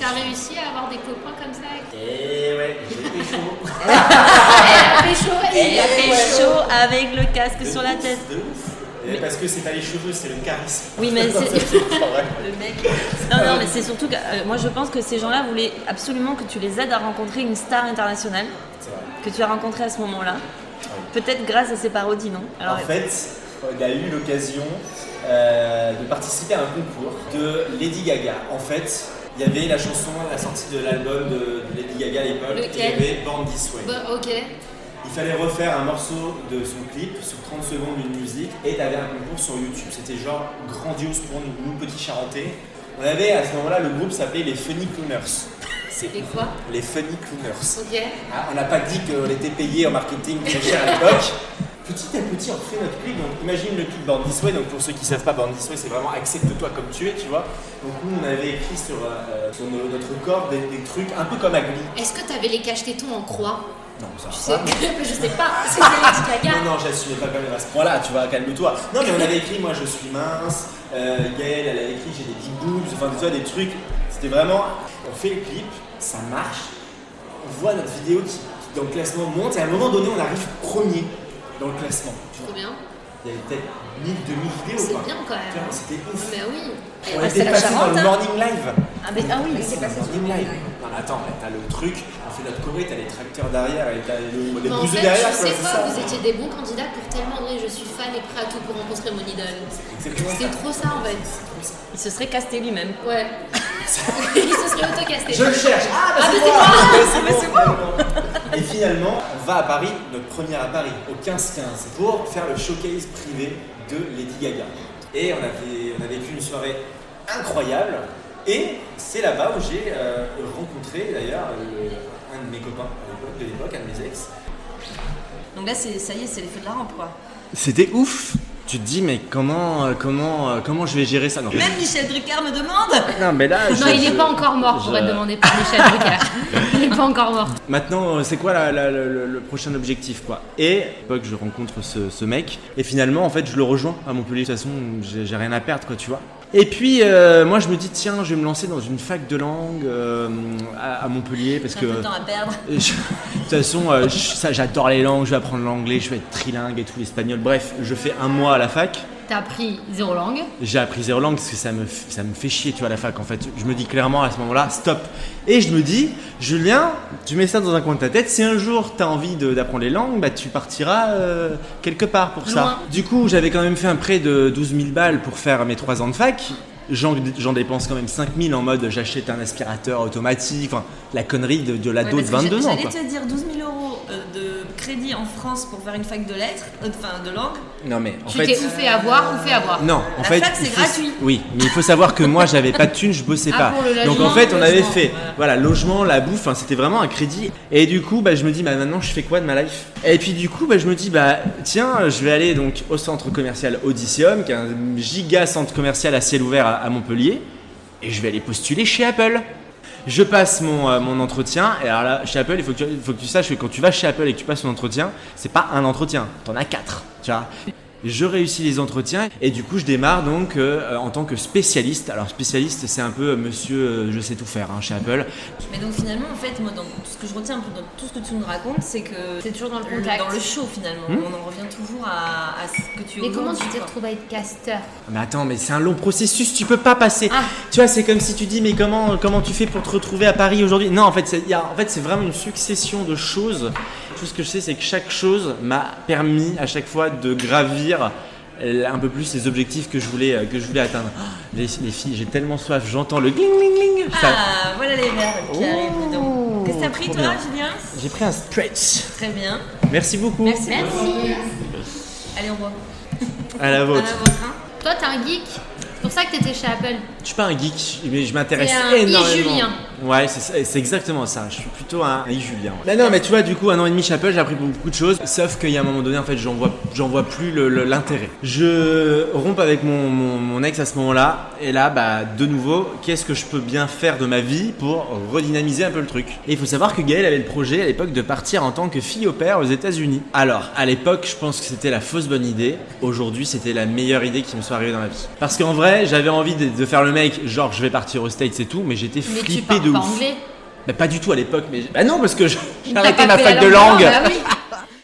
T'as réussi à avoir des copains comme ça Et ouais, j'ai été chaud. (laughs) Elle a fait chaud, Il a fait chaud avec le casque De sur la tête. De ouf. Et parce que c'est pas les cheveux, c'est le charisme. Oui, mais c'est-. (laughs) Le mec. Non, non, mais c'est surtout que euh, moi je pense que ces gens-là voulaient absolument que tu les aides à rencontrer une star internationale que tu as rencontrée à ce moment-là. Peut-être grâce à ces parodies, non? Alors, En fait, il a eu l'occasion euh, de participer à un concours de Lady Gaga. En fait, il y avait la chanson, la sortie de l'album de, Lady Gaga à l'époque, et il y avait Born This Way. Bon, ok. Il fallait refaire un morceau de son clip sur 30 secondes d'une musique et tu avais un concours sur YouTube. C'était genre grandiose pour nous, nous petits charentais. On avait à ce moment-là, le groupe s'appelait les Funny Clowners. C'est quoi Les Funny Clowners. Ok. Ah, on n'a pas dit qu'on était payé en marketing très cher à l'époque. Petit à petit, on fait notre clip. Donc, imagine le clip Born This Way. Donc, pour ceux qui ne savent pas, Born This Way, c'est vraiment accepte-toi comme tu es, tu vois. Donc, nous, on avait écrit sur, euh, sur nos- notre corps des, des trucs un peu comme Agni. Est-ce que t'avais les cache-tétons en croix? Non, ça va sais, pas. (laughs) je sais pas, c'est. Non, non, j'assumais pas quand même à ce point-là, tu vois, calme-toi. Non, mais on avait écrit, moi je suis mince, euh, Gaëlle, elle avait écrit, j'ai des big boobs, enfin, tu vois, des trucs. C'était vraiment, on fait le clip, ça marche, on voit notre vidéo qui, qui, dans le classement monte, et à un moment donné, on arrive premier dans le classement. Tu Trop bien. Il y avait peut-être 1000, 2000 vidéos, C'est bien quand même. C'était ouf. Mais oui. On Ah, était passé dans le hein. morning live. ah, mais- ah oui, C'est c'est pas passé morning live. Non, mais attends, t'as le truc, fait notre choré, t'as les tracteurs derrière, et t'as le- les Mais en fait, derrière, tu quoi, sais c'est quoi, ça. vous étiez des bons candidats pour tellement vrai, je suis fan et prêt à tout pour rencontrer mon idole. C'est trop ça en fait. Il se serait casté lui-même. Ouais. (laughs) Il se serait auto-casté. Je le cherche. Ah, bah, Ah, c'est mais moi. c'est Ouais, c'est bon. Et finalement, on va à Paris, notre première à Paris, au 15-15, pour faire le showcase privé de Lady Gaga. Et on avait, on a vécu une soirée incroyable. Et c'est là-bas où j'ai euh, rencontré d'ailleurs le- un de mes copains de l'époque, un de mes ex. Donc là, c'est- ça y est, c'est l'effet de la rampe, quoi. C'était ouf. Tu te dis, mais comment, euh, comment, euh, comment je vais gérer ça? Non. Même Michel Drucker me demande non, mais là, Non, il n'est pas encore mort pour je- être demandé par Michel Drucker. (laughs) Pas encore mort. Maintenant, euh, c'est quoi la- la- la- le, le prochain objectif quoi? Et à l'époque, je rencontre ce, ce mec, et finalement, en fait, je le rejoins à Montpellier. De toute façon, j'ai j'ai rien à perdre, quoi, tu vois. Et puis, euh, moi, je me dis, tiens, je vais me lancer dans une fac de langue euh, à, à Montpellier parce que. un peu de temps à perdre. (laughs) Je- de toute façon, euh, je- ça, j'adore les langues, je vais apprendre l'anglais, je vais être trilingue et tout, l'espagnol. Bref, je fais un mois à la fac. T'as appris zéro langue. J'ai appris zéro langue parce que ça me, ça me fait chier, tu vois, la fac. En fait, je me dis clairement à ce moment-là, stop. Et je me dis, Julien, tu mets ça dans un coin de ta tête. Si un jour tu as envie d'apprendre les langues, bah, tu partiras euh, quelque part pour ça. Du coup, j'avais quand même fait un prêt de 12 000 balles pour faire mes 3 ans de fac. J'en dépense quand même 5 000 en mode j'achète un aspirateur automatique, enfin la connerie de, de l'ado Ouais, de parce que 22 ans. J'allais te dire 12 000 euros crédit en France pour faire une fac de lettres, euh, enfin de langue. Non mais en Tu fait. t'es ou fait avoir ou fait avoir. Non, en La fait, c'est faut- gratuit. Oui, mais il faut savoir que moi, j'avais pas de thunes, je bossais Ah, pas. pour le Donc en fait, on avait fait, voilà. voilà, logement, la bouffe, c'était vraiment un crédit. Et du coup, bah, je me dis, bah, maintenant, je fais quoi de ma life? Et puis du coup, bah, je me dis, bah, tiens, je vais aller donc au centre commercial Odysseum, qui est un giga centre commercial à ciel ouvert à, à Montpellier, et je vais aller postuler chez Apple. Je passe mon, euh, mon entretien, et alors là, chez Apple, il faut que, tu, faut que tu saches que quand tu vas chez Apple et que tu passes ton entretien, c'est pas un entretien, t'en as quatre, tu vois. Je réussis les entretiens et du coup je démarre donc euh, en tant que spécialiste. Alors spécialiste c'est un peu euh, monsieur euh, je sais tout faire hein, chez Apple. Mais donc finalement, en fait, moi, dans tout ce que je retiens un peu dans tout ce que tu nous racontes, c'est que C'est toujours dans le contact. dans le show finalement. Hmm. On en revient toujours à, à ce que tu es Mais comment tu t'es retrouvé à être casteur? Mais attends mais c'est un long processus, tu peux pas passer. Ah. Tu vois c'est comme si tu dis mais comment, comment tu fais pour te retrouver à Paris aujourd'hui? Non en fait c'est il y a- en fait, c'est vraiment une succession de choses. Tout ce que je sais c'est que chaque chose m'a permis à chaque fois de gravir euh, un peu plus les objectifs que je voulais, euh, que je voulais atteindre. Oh, les, les filles j'ai tellement soif, j'entends le gling gling gling. Ça- Ah, voilà les verres qui arrivent, dis donc. Qu'est-ce que t'as pris toi, bien. Julien J'ai pris un stretch. Très bien. Merci beaucoup. Merci. Merci. Allez, on voit. À la À vôtre. la vôtre, hein. Toi, t'es un geek. C'est pour ça que t'étais chez Apple. Je suis pas un geek, mais je m'intéresse T'es un énormément. Ouais, c'est exactement ça. Je suis plutôt un i-Julien. Mais non, mais tu vois, du coup, un an et demi chez Apple, j'ai appris beaucoup de choses. Sauf qu'il y a un moment donné, en fait, j'en vois, j'en vois plus le- le- l'intérêt. Je romps avec mon, mon- mon ex à ce moment-là. Et là, bah, de nouveau, qu'est-ce que je peux bien faire de ma vie pour redynamiser un peu le truc? Et il faut savoir que Gaël avait le projet à l'époque de partir en tant que fille au père aux États-Unis. Alors, à l'époque, je pense que c'était la fausse bonne idée. Aujourd'hui, c'était la meilleure idée qui me soit arrivée dans ma vie. Parce qu'en vrai, j'avais envie de, de faire le mec, genre, je vais partir aux States et tout, mais j'étais flippé de pas ouf. anglais. Bah, pas du tout à l'époque, mais bah non, parce que (laughs) j'ai arrêté ma fac la de langue. Bah oui. (laughs)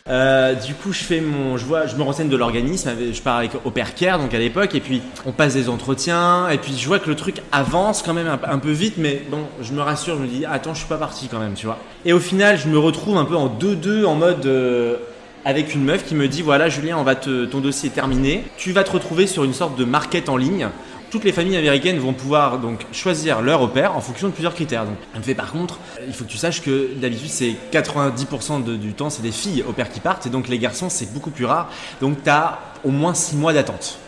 Euh, du coup, je fais mon, je vois, je me renseigne de l'organisme. Je pars avec Au Pair Care, donc à l'époque, et puis on passe des entretiens, et puis je vois que le truc avance quand même un, un peu vite, mais bon, je me rassure, je me dis, attends, je suis pas parti quand même, tu vois. Et au final, je me retrouve un peu en 2-2 en mode. euh, avec une meuf qui me dit voilà Julien on va te, ton dossier est terminé tu vas te retrouver sur une sorte de market en ligne toutes les familles américaines vont pouvoir donc choisir leur au pair en fonction de plusieurs critères. Donc, fait par contre, il faut que tu saches que d'habitude c'est 90% de- du temps c'est des filles au pair qui partent et donc les garçons c'est beaucoup plus rare. Donc tu as au moins 6 mois d'attente.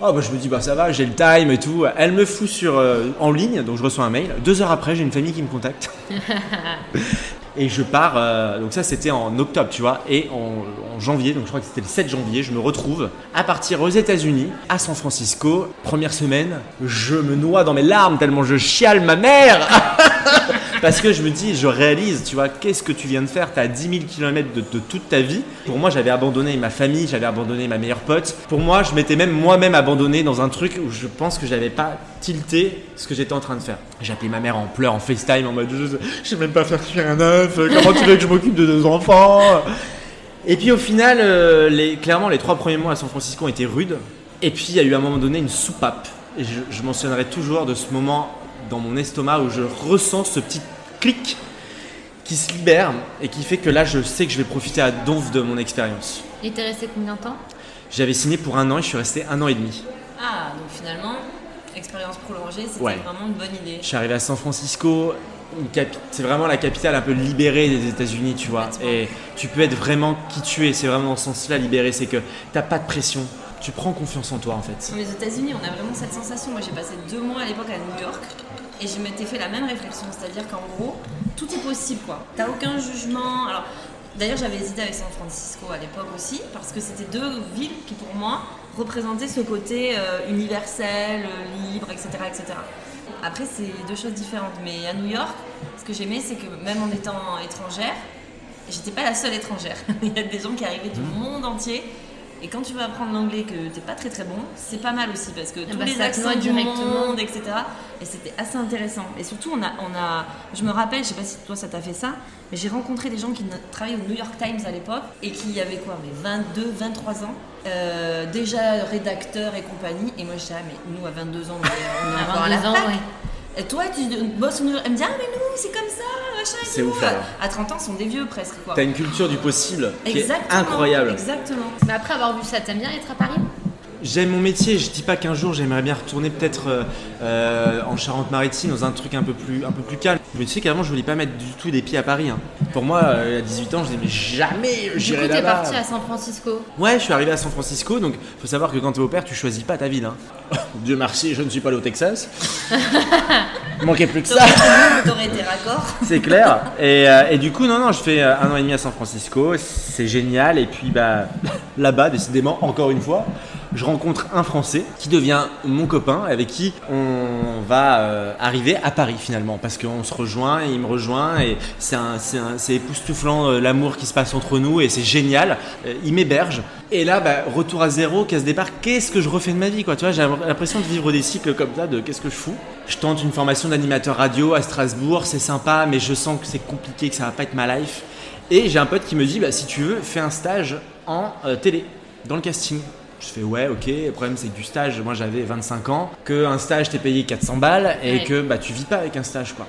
Oh bah je me dis bah ça va, j'ai le time et tout. Elle me fout sur euh, en ligne, donc je reçois un mail. Deux heures après, j'ai une famille qui me contacte. (laughs) Et je pars, euh, donc ça c'était en octobre, tu vois, et en, en janvier, donc je crois que c'était le 7 janvier, je me retrouve à partir aux États-Unis, à San Francisco. Première semaine, je me noie dans mes larmes tellement je chiale ma mère (laughs) (laughs) Parce que je me dis, je réalise, tu vois, qu'est-ce que tu viens de faire? T'as 10 000 km de, toute ta vie. Pour moi, j'avais abandonné ma famille, j'avais abandonné ma meilleure pote. Pour moi, je m'étais même moi-même abandonné dans un truc où je pense que j'avais pas tilté ce que j'étais en train de faire. Appelé ma mère en pleurs, en FaceTime, en mode je, sais même pas faire cuire un œuf, comment tu veux que je m'occupe de deux enfants? Et puis au final, euh, clairement, les trois premiers mois à San Francisco ont été rudes. Et puis il y a eu à un moment donné une soupape. Et je, je mentionnerai toujours de ce moment dans mon estomac où je ressens ce petit clic qui se libère et qui fait que là je sais que je vais profiter à donf de mon expérience. Et t'es resté combien de temps? J'avais signé pour un an et je suis resté un an et demi. Ah, donc finalement, expérience prolongée, c'était Ouais. vraiment une bonne idée. Je suis arrivé à San Francisco, c'est vraiment la capitale un peu libérée des États-Unis, tu vois. Et tu peux être vraiment qui tu es, c'est vraiment dans ce sens-là libéré, c'est que t'as pas de pression, tu prends confiance en toi en fait. Les États-Unis, on a vraiment cette sensation. Moi, j'ai passé deux mois à l'époque à New York et je m'étais fait la même réflexion, c'est-à-dire qu'en gros, tout est possible, quoi. T'as aucun jugement. Alors, d'ailleurs, j'avais hésité avec San Francisco à l'époque aussi parce que c'était deux villes qui, pour moi, représentaient ce côté euh, universel, euh, libre, etc., etc. Après, c'est deux choses différentes. Mais à New York, ce que j'aimais, c'est que même en étant étrangère, j'étais pas la seule étrangère. (laughs) Il y a des gens qui arrivaient du monde entier. Et quand tu vas apprendre l'anglais que t'es pas très très bon, c'est pas mal aussi parce que tous bah, les accents du directement. monde, etc. Et c'était assez intéressant. Et surtout, on a, on a, je me rappelle, je sais pas si toi ça t'a fait ça, mais j'ai rencontré des gens qui travaillaient au New York Times à l'époque et qui avaient quoi, mais 22, 23 ans, euh, déjà rédacteurs et compagnie. Et moi je disais, ah, mais nous à 22 ans, on est, on est (laughs) À encore à la 22 ans, ouais. Et toi, tu bosses York. Elle me dit, ah, mais nous, c'est comme ça, machin C'est ouf, alors. À 30 ans, ils sont des vieux presque, quoi. T'as une culture du possible qui Exactement. est incroyable. Exactement. Mais après avoir vu ça, t'aimes bien être à Paris? J'aime mon métier. Je dis pas qu'un jour j'aimerais bien retourner peut-être euh, euh, en Charente-Maritime dans un truc un peu plus, un peu plus calme. Mais tu sais qu'avant je voulais pas mettre du tout des pieds à Paris. hein. Pour moi, euh, à 18 ans, je disais mais jamais Du j'irai coup, t'es parti à San Francisco. Ouais, je suis arrivé à San Francisco, donc faut savoir que quand t'es au père, tu choisis pas ta ville. Hein. (laughs) Dieu merci, je ne suis pas allé au Texas. Il (laughs) manquait plus que ça. T'aurais été raccord. (laughs) C'est clair. Et, euh, et du coup, non, non, je fais un an et demi à San Francisco. C'est génial. Et puis, bah, là-bas, décidément, encore une fois, je rencontre un Français qui devient mon copain, avec qui on va euh, arriver à Paris finalement, parce qu'on se rejoint, et il me rejoint, et c'est époustouflant euh, l'amour qui se passe entre nous, et c'est génial. Euh, il m'héberge. Et là, bah, retour à zéro, casse départ. Qu'est-ce que je refais de ma vie, quoi? Tu vois, j'ai l'impression de vivre des cycles comme ça, de qu'est-ce que je fous? Je tente une formation d'animateur radio à Strasbourg, c'est sympa, mais je sens que c'est compliqué, que ça va pas être ma life. Et j'ai un pote qui me dit, bah, si tu veux, fais un stage en télé, dans le casting. Je fais ouais, ok. Le problème, c'est que du stage, moi j'avais 25 ans, qu'un stage t'es payé 400 balles et Ouais. que bah, tu vis pas avec un stage, quoi.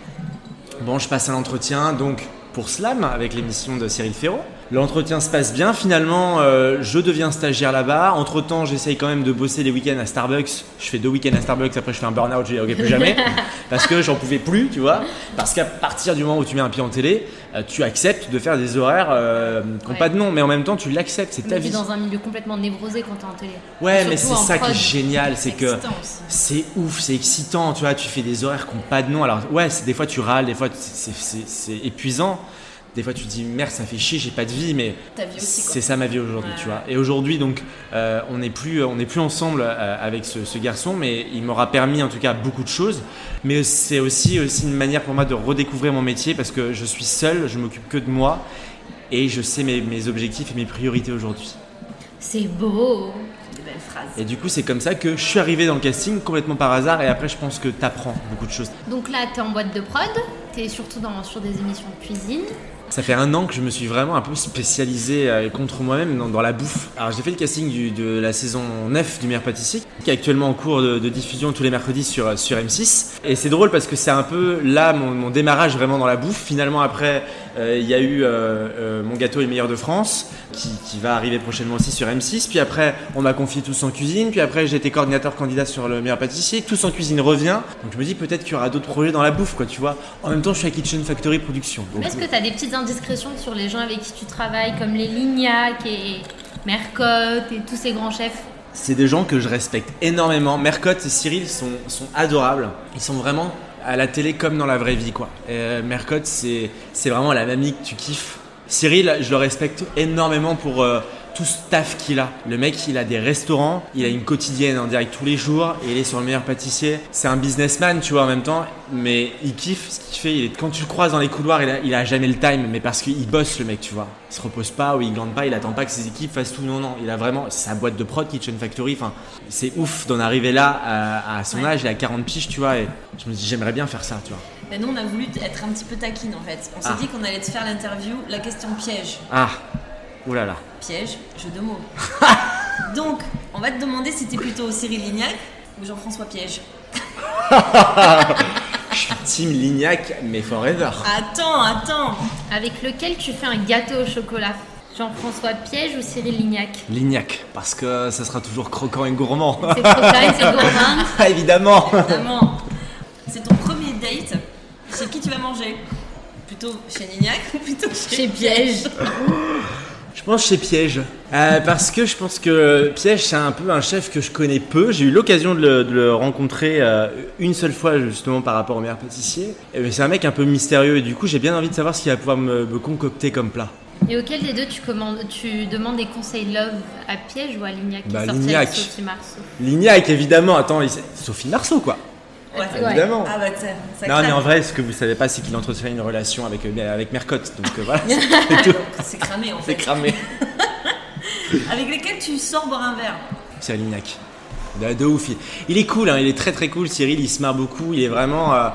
Bon, je passe à l'entretien donc pour Slam avec l'émission de Cyril Ferraud. L'entretien se passe bien. Finalement, euh, je deviens stagiaire là-bas. Entre temps, j'essaye quand même de bosser les week-ends à Starbucks. Je fais deux week-ends à Starbucks. Après, je fais un burn-out. Je dis ok, plus jamais. (laughs) parce que j'en pouvais plus, tu vois. Parce qu'à partir du moment où tu mets un pied en télé, euh, tu acceptes de faire des horaires euh, qui n'ont Ouais. pas de nom. Mais en même temps, tu l'acceptes. C'est ta vie. dans un milieu complètement névrosé quand t'es en télé. Ouais, mais c'est ça qui est génial. C'est que. C'est ouf, c'est excitant, tu vois, tu fais des horaires qui n'ont pas de nom. Alors ouais, des fois tu râles, des fois c'est épuisant, des fois tu te dis merde ça fait chier, j'ai pas de vie, mais c'est ça ma vie aujourd'hui, Ouais. tu vois. Et aujourd'hui donc euh, on n'est plus, on n'est plus ensemble euh, avec ce, ce garçon, mais il m'aura permis en tout cas beaucoup de choses. Mais c'est aussi, aussi une manière pour moi de redécouvrir mon métier parce que je suis seul, je m'occupe que de moi et je sais mes, mes objectifs et mes priorités aujourd'hui. C'est beau. Des belles phrases. Et du coup c'est comme ça que je suis arrivé dans le casting complètement par hasard et après je pense que t'apprends beaucoup de choses. Donc là, t'es en boîte de prod. T'es surtout dans, sur des émissions de cuisine. Ça fait un an que je me suis vraiment un peu spécialisé euh, contre moi-même dans, la bouffe. Alors j'ai fait le casting de la saison 9 du meilleur pâtissier, qui est actuellement en cours de, diffusion tous les mercredis sur, sur M6. Et c'est drôle parce que c'est un peu là mon, mon démarrage vraiment dans la bouffe. Finalement après, euh, il y a eu euh, euh, Mon gâteau est le meilleur de France, qui, va arriver prochainement aussi sur M6. Puis après, on m'a confié Tous en cuisine. Puis après, j'ai été coordinateur candidat sur le meilleur pâtissier. Tous en cuisine revient. Donc je me dis peut-être qu'il y aura d'autres projets dans la bouffe, quoi, tu vois. En même temps, je suis à Kitchen Factory Production. Est-ce que t'as des petites indiscrétions sur les gens avec qui tu travailles, comme les Lignac et Mercotte et tous ces grands chefs C'est des gens que je respecte énormément. Mercotte et Cyril sont, sont adorables. Ils sont vraiment à la télé comme dans la vraie vie, quoi. Euh, Mercotte, c'est c'est vraiment la mamie que tu kiffes. Cyril, je le respecte énormément pour euh, tout ce taf qu'il a. Le mec, il a des restaurants, il a une quotidienne en direct tous les jours, et il est sur le meilleur pâtissier. C'est un businessman, tu vois, en même temps, mais il kiffe ce qu'il fait. Il est- quand tu le croises dans les couloirs, il a, il a jamais le time, mais parce qu'il bosse, le mec, tu vois. Il se repose pas ou il glande pas, il attend pas que ses équipes fassent tout. Non, non, il a vraiment c'est sa boîte de prod, Kitchen Factory. Enfin, c'est ouf d'en arriver là à, à son âge, il a 40 piges, tu vois, et je me dis, j'aimerais bien faire ça, tu vois. Mais nous, on a voulu être un petit peu taquine en fait. On s'est Ah. dit qu'on allait te faire l'interview, la question piège. Ah, oulala. Piège, jeu de mots. (laughs) Donc, on va te demander si t'es plutôt Cyril Lignac ou Jean-François Piège. (laughs) Je suis team Lignac, mais forever. Attends, attends Avec lequel tu fais un gâteau au chocolat? Jean-François Piège ou Cyril Lignac? Lignac, parce que ça sera toujours croquant et gourmand. C'est croquant, c'est gourmand. (laughs) Ah, évidemment Évidemment C'est ton premier date. Chez qui tu vas manger? Plutôt chez Lignac ou plutôt chez, Chez Piège? Je pense chez Piège. Euh, parce que je pense que Piège, c'est un peu un chef que je connais peu. J'ai eu l'occasion de, le- de le rencontrer euh, une seule fois, justement, par rapport au meilleur pâtissier. Mais c'est un mec un peu mystérieux, et du coup, j'ai bien envie de savoir ce qu'il va pouvoir me, me concocter comme plat. Et auquel des deux tu, commandes, tu demandes des conseils love à Piège ou à Lignac qui Bah, Lignac. Sophie Marceau? Lignac, évidemment. Attends, Sophie Marceau, quoi. Ouais. Évidemment. Ah bah ça, ça Non, mais en vrai, ce que vous savez pas, c'est qu'il entretient une relation avec, euh, avec Mercotte. Donc euh, voilà, (laughs) c'est. C'est cramé en C'est fait. cramé. (laughs) Avec lesquels tu sors boire un verre? C'est Lignac. De, de ouf. Il, il est cool, hein, il est très très cool. Cyril, il se marre beaucoup. Il est vraiment. euh,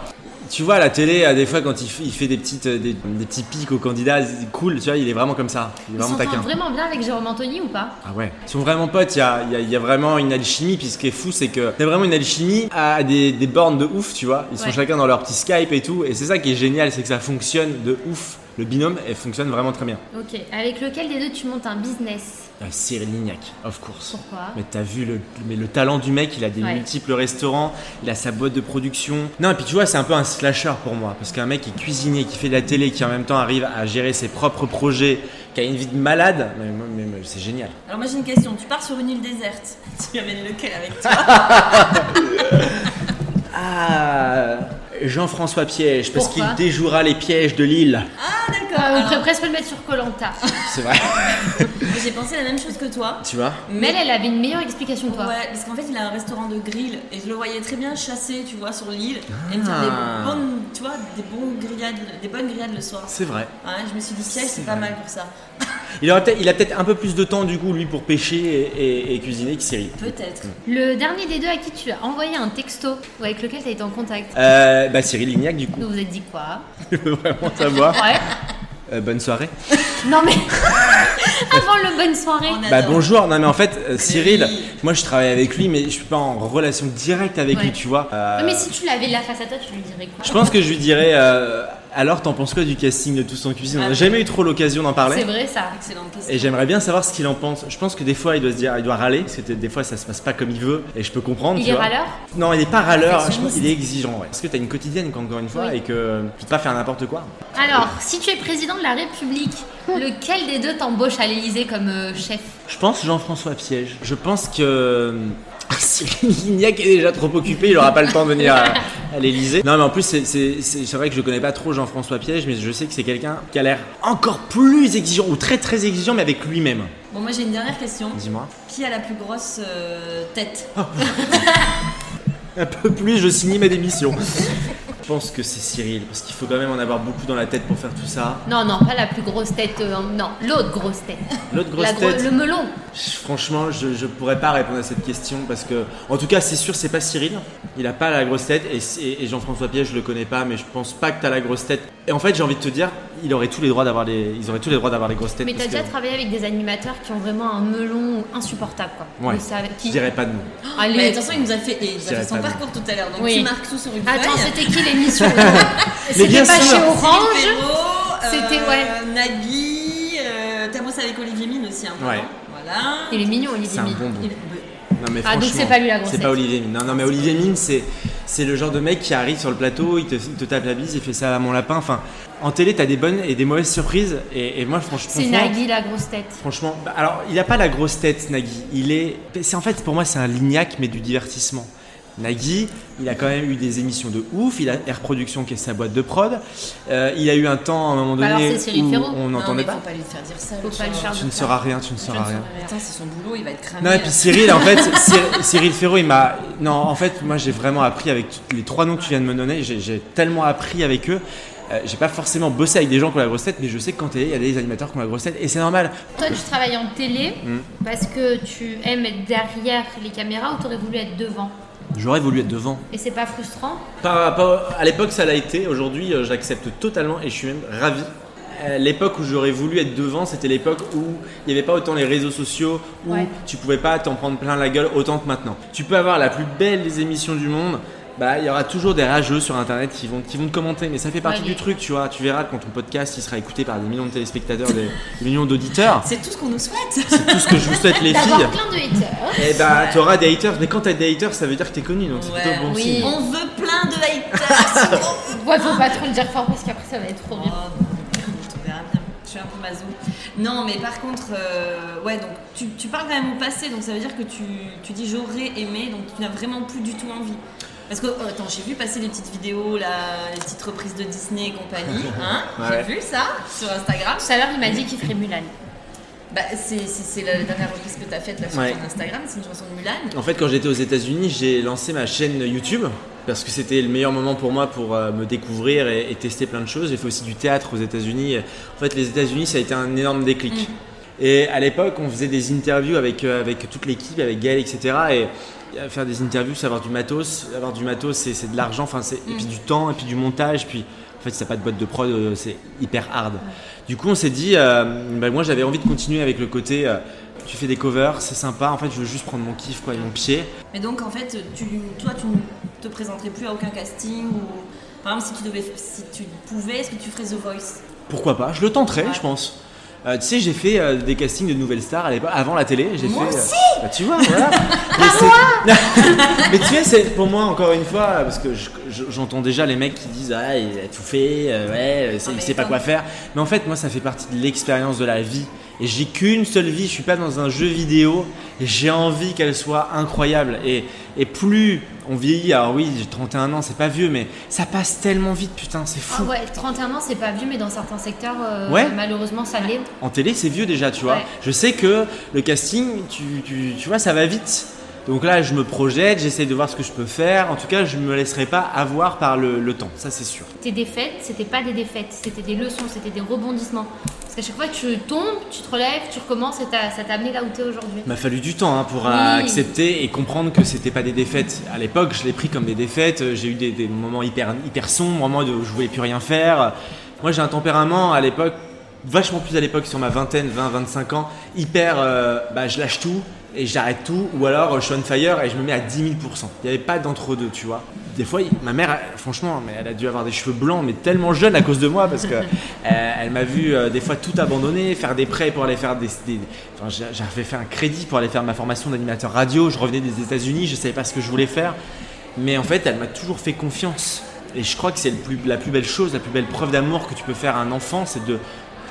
tu vois, à la télé, des fois, quand il, fait des, petites, euh, des, des petits pics aux candidats, cool, tu vois, il est vraiment comme ça. Il est vraiment taquin. vraiment bien avec Jérôme Anthony ou pas? Ah ouais. Ils sont vraiment potes, il y a, y a- il y a vraiment une alchimie, puis ce qui est fou, c'est que c'est vraiment une alchimie à des, des bornes de ouf, tu vois. Ils sont Ouais. chacun dans leur petit Skype et tout, et c'est ça qui est génial, c'est que ça fonctionne de ouf le binôme elle fonctionne vraiment très bien. Ok. Avec lequel des deux tu montes un business? Euh, Cyril Lignac, of course. Pourquoi? Mais t'as vu le, mais le talent du mec, il a des Ouais. multiples restaurants, il a sa boîte de production. Non, et puis tu vois, c'est un peu un slasher pour moi. Parce qu'un mec qui est cuisinier, qui fait de la télé, qui en même temps arrive à gérer ses propres projets, qui a une vie de malade, mais, mais- mais c'est génial. Alors moi j'ai une question, tu pars sur une île déserte, (laughs) tu amènes lequel avec toi? (laughs) Ah Jean-François Piège, parce qu'il déjouera les pièges de l'île. Ah d'accord On pourrait presque le mettre sur Colanta. C'est vrai. (laughs) J'ai pensé la même chose que toi. tu vois Mais elle, elle avait une meilleure explication que toi. Ouais, parce qu'en fait, il a un restaurant de grill et je le voyais très bien chasser, tu vois, sur l'île et me faire des Ah. bonnes, tu vois, des bons grillades, des bonnes grillades le soir. C'est vrai. Ouais, je me suis dit piège, c'est pas mal pour ça. (laughs) Il, aura peut-être- il a peut-être un peu plus de temps du coup lui pour pêcher et, et- et cuisiner que Cyril. Peut-être. Le dernier des deux à qui tu as envoyé un texto ou avec lequel tu as été en contact. Euh, bah Cyril Lignac du coup. Vous vous êtes dit quoi? Je veux (laughs) vraiment savoir. Ouais. Euh, bonne soirée. Non mais (laughs) avant le bonne soirée. Bah bonjour, non mais en fait euh, Cyril, oui. moi je travaille avec lui mais je suis pas en relation directe avec lui tu vois. Euh, Ouais, Mais si tu l'avais là face à toi, tu lui dirais quoi? Je pense que je lui dirais euh, alors t'en penses quoi du casting de Tous en cuisine? On n'a Ah. jamais eu trop l'occasion d'en C'est parler. vrai ça. Excellente question. Et j'aimerais bien savoir ce qu'il en pense. Je pense que des fois il doit se dire, il doit râler parce que des fois ça se passe pas comme il veut et je peux comprendre. Il tu est vois. râleur? Non, il est pas râleur. Je pense qu'il est exigeant. Ouais. Parce que t'as une quotidienne encore une fois Oui. et que tu peux pas faire n'importe quoi. Alors, si tu es président de la République, lequel des deux t'embauche à l'Elysée comme euh, chef? Je pense Jean-François Piège. Je pense que euh, (laughs) Cyril Lignac est déjà trop occupé, il aura pas le temps de venir (laughs) à, l'Elysée. Non, mais en plus, c'est- c'est c'est- c'est vrai que je connais pas trop Jean-François Piège, mais je sais que c'est quelqu'un qui a l'air encore plus exigeant, ou très très exigeant, mais avec lui-même. Bon, moi j'ai une dernière question. Dis-moi. Qui a la plus grosse euh, tête? (laughs) Un peu plus, je signe ma démission. (laughs) Je pense que c'est Cyril, parce qu'il faut quand même en avoir beaucoup dans la tête pour faire tout ça. Non, non, pas la plus grosse tête. euh, non, l'autre grosse tête. L'autre grosse La gro- tête. Le melon. Je- Franchement, je, je pourrais pas répondre à cette question parce que, en tout cas, c'est sûr, c'est pas Cyril. Il a pas la grosse tête et, et- et Jean-François Piège, je le connais pas, mais je pense pas que t'as la grosse tête. Et en fait, j'ai envie de te dire, il aurait tous les droits d'avoir les, ils auraient tous les droits d'avoir les grosses têtes. Mais t'as déjà que travaillé avec des animateurs qui ont vraiment un melon insupportable, quoi. Ouais. Je qui dirais pas de nom. (gasps) Allez. Mais attention, il nous a fait, il nous a fait son parcours tout à l'heure. Donc Oui. tu marques tout sur une Attends, c'était qui l'émission (laughs) Mais C'était pas sûr. chez Orange Ferraud, C'était, euh, ouais. Nagui, euh, Tamos avec Olivier Mine aussi un peu. Ouais. Voilà. Il est mignon, C'est Olivier un Mine. bonbon. Il- Non, mais Ah, donc c'est pas lui la grosse C'est pas Olivier Mine. Non, non, mais Olivier Mine, c'est, c'est le genre de mec qui arrive sur le plateau, il te, il te tape la bise, il fait ça à mon lapin. Enfin, en télé, t'as des bonnes et des mauvaises surprises. Et, et moi, franchement, C'est Nagui, la grosse tête. Franchement, bah, alors il a pas la grosse tête, Nagui. Il est, c'est en fait pour moi c'est un lignac mais du divertissement. Nagui, il a quand même eu des émissions de ouf. Il a Air Production qui est sa boîte de prod. Euh, il a eu un temps à un moment Bah alors, donné c'est Cyril où Ferraud. on n'entendait pas. faut pas lui faire dire ça. Faut pas le faire Tu ne sauras rien, tu ne sauras rien. Putain, c'est son boulot, il va être cramé. Non et puis Cyril, en fait, Cyr- Cyril Ferraud, il m'a. Non, en fait, moi j'ai vraiment appris avec t- les trois noms que tu viens de me donner. J'ai j'ai tellement appris avec eux. Euh, j'ai pas forcément bossé avec des gens qui ont la grosse tête, mais je sais que quand télé, il y a des animateurs qui ont la grosse tête et c'est normal. Toi, tu travailles en télé Mm. parce que tu aimes être derrière les caméras ou t'aurais voulu être devant? J'aurais voulu être devant. Et c'est pas frustrant Pas- pas- à l'époque, ça l'a été. Aujourd'hui, euh, j'accepte totalement et je suis même ravi. Euh, L'époque où j'aurais voulu être devant, c'était l'époque où il n'y avait pas autant les réseaux sociaux, où Ouais. tu pouvais pas t'en prendre plein la gueule autant que maintenant. Tu peux avoir la plus belle des émissions du monde, bah il y aura toujours des rageux sur internet qui vont, qui vont te commenter, mais ça fait partie Ouais, du truc, tu vois. Tu verras quand ton podcast il sera écouté par des millions de téléspectateurs, des, des (laughs) millions d'auditeurs. C'est tout ce qu'on nous souhaite. C'est tout ce que je vous souhaite, les filles. Plein de haters. Et bah t'auras des haters, mais quand t'as des haters, ça veut dire que t'es connu, donc c'est Ouais, plutôt bon oui. signe. On veut plein de haters. (laughs) Ouais, faut pas trop le dire fort parce qu'après ça va être trop bien. Oh, on verra bien. Je suis un peu maso. Non, mais par contre, euh, ouais, donc tu, tu parles quand même au passé, donc ça veut dire que tu, tu dis j'aurais aimé, donc tu n'as vraiment plus du tout envie. Parce que, oh, attends, j'ai vu passer les petites vidéos, là, les petites reprises de Disney et compagnie, (laughs) hein Ouais. J'ai vu ça sur Instagram. Tout à l'heure, il m'a dit qu'il ferait Mulan. Bah, c'est la dernière reprise que tu as faite là sur Ouais. ton Instagram, c'est une chanson de Mulan. En fait, quand j'étais aux États-Unis, j'ai lancé ma chaîne YouTube parce que c'était le meilleur moment pour moi pour euh, me découvrir et, et tester plein de choses. J'ai fait aussi du théâtre aux États-Unis. En fait, les États-Unis, ça a été un énorme déclic. Et à l'époque, on faisait des interviews avec, euh, avec toute l'équipe, avec Gaël, etc. Et faire des interviews, c'est avoir du matos. Avoir du matos, c'est c'est de l'argent, enfin, c'est- et puis du temps, et puis du montage. Puis, en fait, si t'as pas de boîte de prod, euh, c'est hyper hard. Du coup, on s'est dit, euh, bah, moi, j'avais envie de continuer avec le côté. euh, tu fais des covers, c'est sympa. En fait, je veux juste prendre mon kiff, quoi, et mon pied. Mais donc, en fait, tu, toi, tu ne te présenterais plus à aucun casting ou. Par exemple, si tu, devais, si tu pouvais, est-ce que tu ferais The Voice? Pourquoi pas Je le tenterai, Ouais. je pense. Euh, tu sais, j'ai fait euh, des castings de nouvelles stars à l'époque, avant la télé. J'ai Moi fait, euh, aussi bah, tu vois, voilà. (laughs) mais, (laughs) mais tu sais, c'est pour moi encore une fois, parce que je- je- j'entends déjà les mecs qui disent ah il a tout fait, ouais, il sait pas quoi faire. Mais en fait, moi, ça fait partie de l'expérience de la vie. Et j'ai qu'une seule vie. Je suis pas dans un jeu vidéo. Et j'ai envie qu'elle soit incroyable. Et, et plus on vieillit, alors oui, j'ai 31 ans, c'est pas vieux, mais ça passe tellement vite, putain, c'est fou. Ah ouais, 31 ans, c'est pas vieux, mais dans certains secteurs, euh, Ouais. malheureusement, ça l'est. En télé, c'est vieux déjà, tu vois. Ouais. Je sais que le casting, tu, tu, tu vois, ça va vite. Donc là, je me projette, j'essaie de voir ce que je peux faire. En tout cas, je me laisserai pas avoir par le, le temps, ça c'est sûr. Tes défaites, c'était pas des défaites, c'était des leçons, c'était des rebondissements. Parce qu'à chaque fois que tu tombes, tu te relèves, tu recommences et ça t'a amené là où t'es aujourd'hui. Il m'a fallu du temps hein, pour Oui. accepter et comprendre que c'était pas des défaites. À l'époque, je l'ai pris comme des défaites. Euh, J'ai eu des, des moments hyper, hyper sombres, moments où je voulais plus rien faire. Moi, j'ai un tempérament à l'époque, vachement plus à l'époque sur ma vingtaine, 20, 25 ans, hyper. euh, bah, je lâche tout et j'arrête tout, ou alors euh, je suis on fire et je me mets à 10 000% Il n'y avait pas d'entre-deux, tu vois. Des fois, ma mère, franchement, mais elle a dû avoir des cheveux blancs, mais tellement jeune à cause de moi, parce que (laughs) euh, elle m'a vu euh, des fois tout abandonner, faire des prêts pour aller faire des. des- enfin, j'avais fait un crédit pour aller faire ma formation d'animateur radio. Je revenais des États-Unis, je savais pas ce que je voulais faire, mais en fait, elle m'a toujours fait confiance. Et je crois que c'est plus- la plus belle chose, la plus belle preuve d'amour que tu peux faire à un enfant, c'est de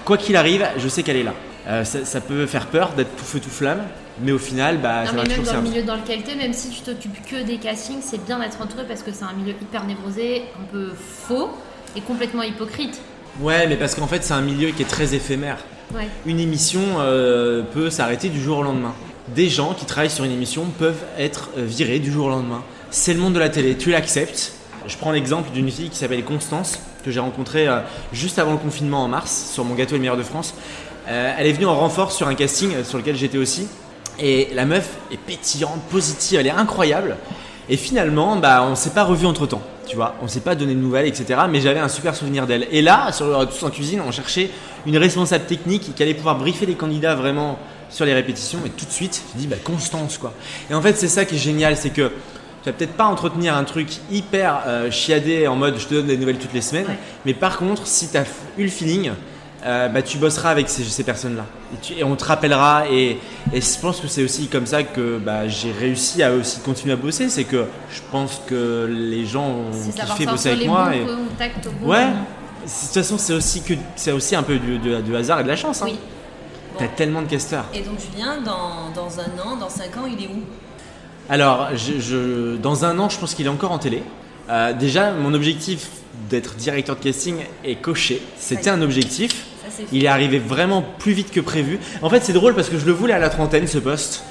quoi qu'il arrive, je sais qu'elle est là. Euh, ça, ça peut faire peur d'être tout feu tout flamme, mais au final, bah, non, ça mais va même dans le milieu dans lequel t'es, même si tu t'occupes que des castings, c'est bien d'être entouré parce que c'est un milieu hyper névrosé, un peu faux et complètement hypocrite. Ouais, mais parce qu'en fait, c'est un milieu qui est très éphémère. Ouais. Une émission euh, peut s'arrêter du jour au lendemain. Des gens qui travaillent sur une émission peuvent être euh, virés du jour au lendemain. C'est le monde de la télé, tu l'acceptes. Je prends l'exemple d'une fille qui s'appelle Constance, que j'ai rencontrée euh, juste avant le confinement en mars, sur mon gâteau et le meilleur de France. Euh, elle est venue en renfort sur un casting sur lequel j'étais aussi. Et la meuf est pétillante, positive, elle est incroyable. Et finalement, bah, on s'est pas revu entre temps, tu vois. On s'est pas donné de nouvelles, etc. Mais j'avais un super souvenir d'elle. Et là, sur le tous en cuisine, on cherchait une responsable technique qui allait pouvoir briefer les candidats vraiment sur les répétitions. Et tout de suite, j'ai dit, bah, Constance, quoi. Et en fait, c'est ça qui est génial, c'est que tu vas peut-être pas entretenir un truc hyper euh, chiadé en mode je te donne des nouvelles toutes les semaines. Ouais. Mais par contre, si tu as eu le feeling, euh, bah, tu bosseras avec ces, ces personnes-là. Et, on te rappellera. Et, et je pense que c'est aussi comme ça que bah, j'ai réussi à aussi continuer à bosser. C'est que je pense que les gens ont kiffé bosser avec moi. et- bon Ouais. moment. De toute façon, c'est aussi, que, c'est aussi un peu du, hasard et de la chance. Hein. Oui. T'as tellement de casteurs. Et donc Julien, dans, dans un an, dans cinq ans, il est où? Alors, je, je- dans un an, je pense qu'il est encore en télé. Euh, déjà, mon objectif d'être directeur de casting est coché. C'était un objectif. Il est arrivé vraiment plus vite que prévu. En fait, c'est drôle parce que je le voulais à la trentaine, ce poste.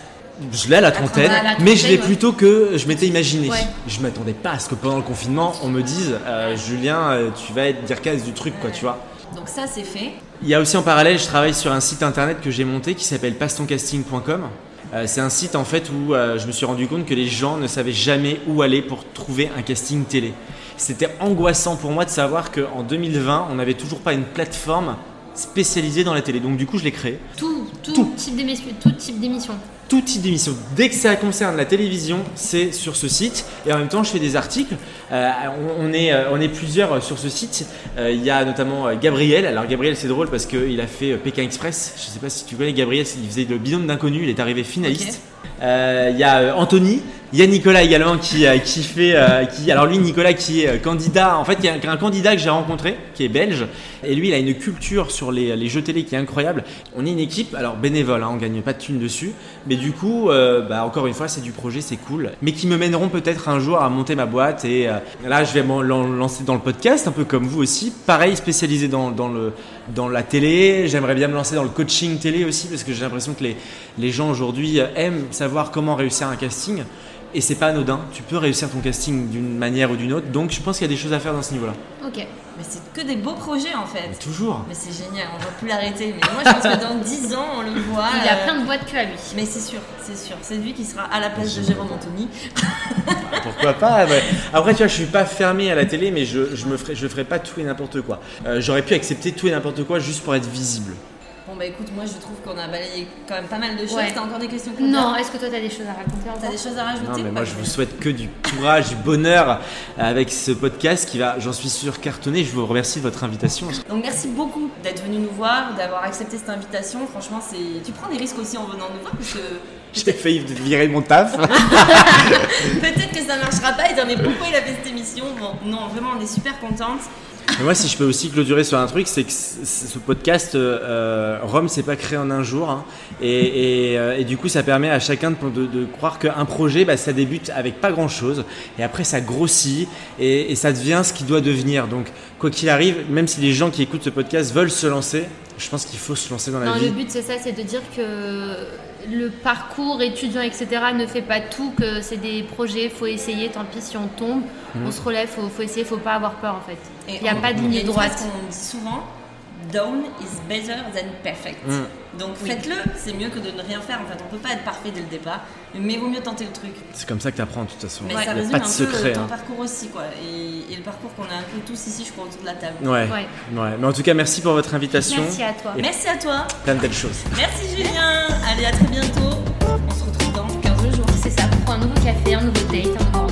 Je l'ai à la trentaine, à la mais je l'ai trentaine, ouais. plutôt que je m'étais imaginé. Ouais. Je m'attendais pas à ce que pendant le confinement, on me dise euh, Julien, euh, tu vas être dircas du truc, quoi, tu vois. Donc ça c'est fait. Il y a aussi en parallèle, je travaille sur un site internet que j'ai monté qui s'appelle pastoncasting.com. Euh, c'est un site en fait où euh, je me suis rendu compte que les gens ne savaient jamais où aller pour trouver un casting télé. C'était angoissant pour moi de savoir qu'en 2020, on n'avait toujours pas une plateforme spécialisée dans la télé. Donc du coup, je l'ai créé. Tout, tout, Tout. type d'émission. Tout type d'émission. Tout type d'émission. Dès que ça concerne la télévision, c'est sur ce site. Et en même temps, je fais des articles. Euh, on, est, euh, on est plusieurs sur ce site. Euh, Il y a notamment Gabriel. Alors Gabriel, c'est drôle parce qu'il a fait Pékin Express. Je sais pas si tu connais Gabriel. Il faisait le binôme d'inconnus. Il est arrivé finaliste. Euh, Il y a Anthony. Il y a Nicolas également qui, qui fait. qui, alors lui, Nicolas, qui est candidat. En fait, il y a un candidat que j'ai rencontré qui est belge. Et lui, il a une culture sur les, les jeux télé qui est incroyable. On est une équipe, alors bénévole, hein, on gagne pas de thunes dessus. Mais du coup, euh, bah, encore une fois, c'est du projet, c'est cool. Mais qui me mèneront peut-être un jour à monter ma boîte. Et euh, là, je vais lan- lancer dans le podcast, un peu comme vous aussi. Pareil, spécialisé dans, la télé. J'aimerais bien me lancer dans le coaching télé aussi, parce que j'ai l'impression que les, les gens aujourd'hui euh, aiment savoir comment réussir un casting. Et c'est pas anodin, tu peux réussir ton casting d'une manière ou d'une autre, donc je pense qu'il y a des choses à faire dans ce niveau-là. Ok. Mais c'est que des beaux projets en fait. Mais toujours. Mais c'est génial, on va plus l'arrêter. Mais moi je pense que dans 10 ans on le voit. Il a euh, plein de boîtes que à lui. Mais c'est sûr, c'est sûr. C'est lui qui sera à la place de Jérôme Anthony. (laughs) Pourquoi pas ouais. Après, tu vois, je suis pas fermé à la télé, mais je, je me ferai, je ferai pas tout et n'importe quoi. Euh, J'aurais pu accepter tout et n'importe quoi juste pour être visible. Bon bah écoute, moi je trouve qu'on a balayé quand même pas mal de choses. Ouais. T'as encore des questions Non, est-ce que toi t'as des choses à raconter T'as des choses à rajouter Non, mais moi je vous souhaite que du courage, du bonheur avec ce podcast qui va, j'en suis sûr, cartonner. Je vous remercie de votre invitation. Donc merci beaucoup d'être venu nous voir, d'avoir accepté cette invitation. Franchement, c'est tu prends des risques aussi en venant nous voir parce que J'ai failli virer mon taf. (laughs) (laughs) peut-être que ça marchera pas et dire mais pourquoi il a fait cette émission Bon, non, vraiment on est super contente. Mais moi, si je peux aussi clôturer sur un truc, c'est que ce podcast, euh, Rome, c'est pas créé en un jour. hein. et, et, euh, et du coup, ça permet à chacun de, de- de croire qu'un projet, bah, ça débute avec pas grand chose. Et après, ça grossit et, et ça devient ce qui doit devenir. Donc, quoi qu'il arrive, même si les gens qui écoutent ce podcast veulent se lancer, je pense qu'il faut se lancer dans la Non, vie. le but c'est ça, c'est de dire que le parcours étudiant, etc. ne fait pas tout, que c'est des projets, faut essayer, tant pis si on tombe, Mhm. on se relève, faut, faut essayer, faut pas avoir peur en fait. Il n'y a on- pas de ligne droite. phrase qu'on dit souvent Down is better than perfect. Mm. Donc faites-le, c'est mieux que de ne rien faire. En fait, on peut pas être parfait dès le départ, mais il vaut mieux tenter le truc. C'est comme ça que tu apprends de toute façon. Mais ouais. ça euh, ton hein. parcours aussi, quoi. Et, le parcours qu'on a un peu tous ici, je crois, autour de la table. Ouais. ouais. Mais en tout cas, merci pour votre invitation. Merci à toi. Merci à toi. Plein de belles choses. Merci Julien. Allez, à très bientôt. On se retrouve dans 15 jours. C'est ça, pour un nouveau café, un nouveau date, un nouveau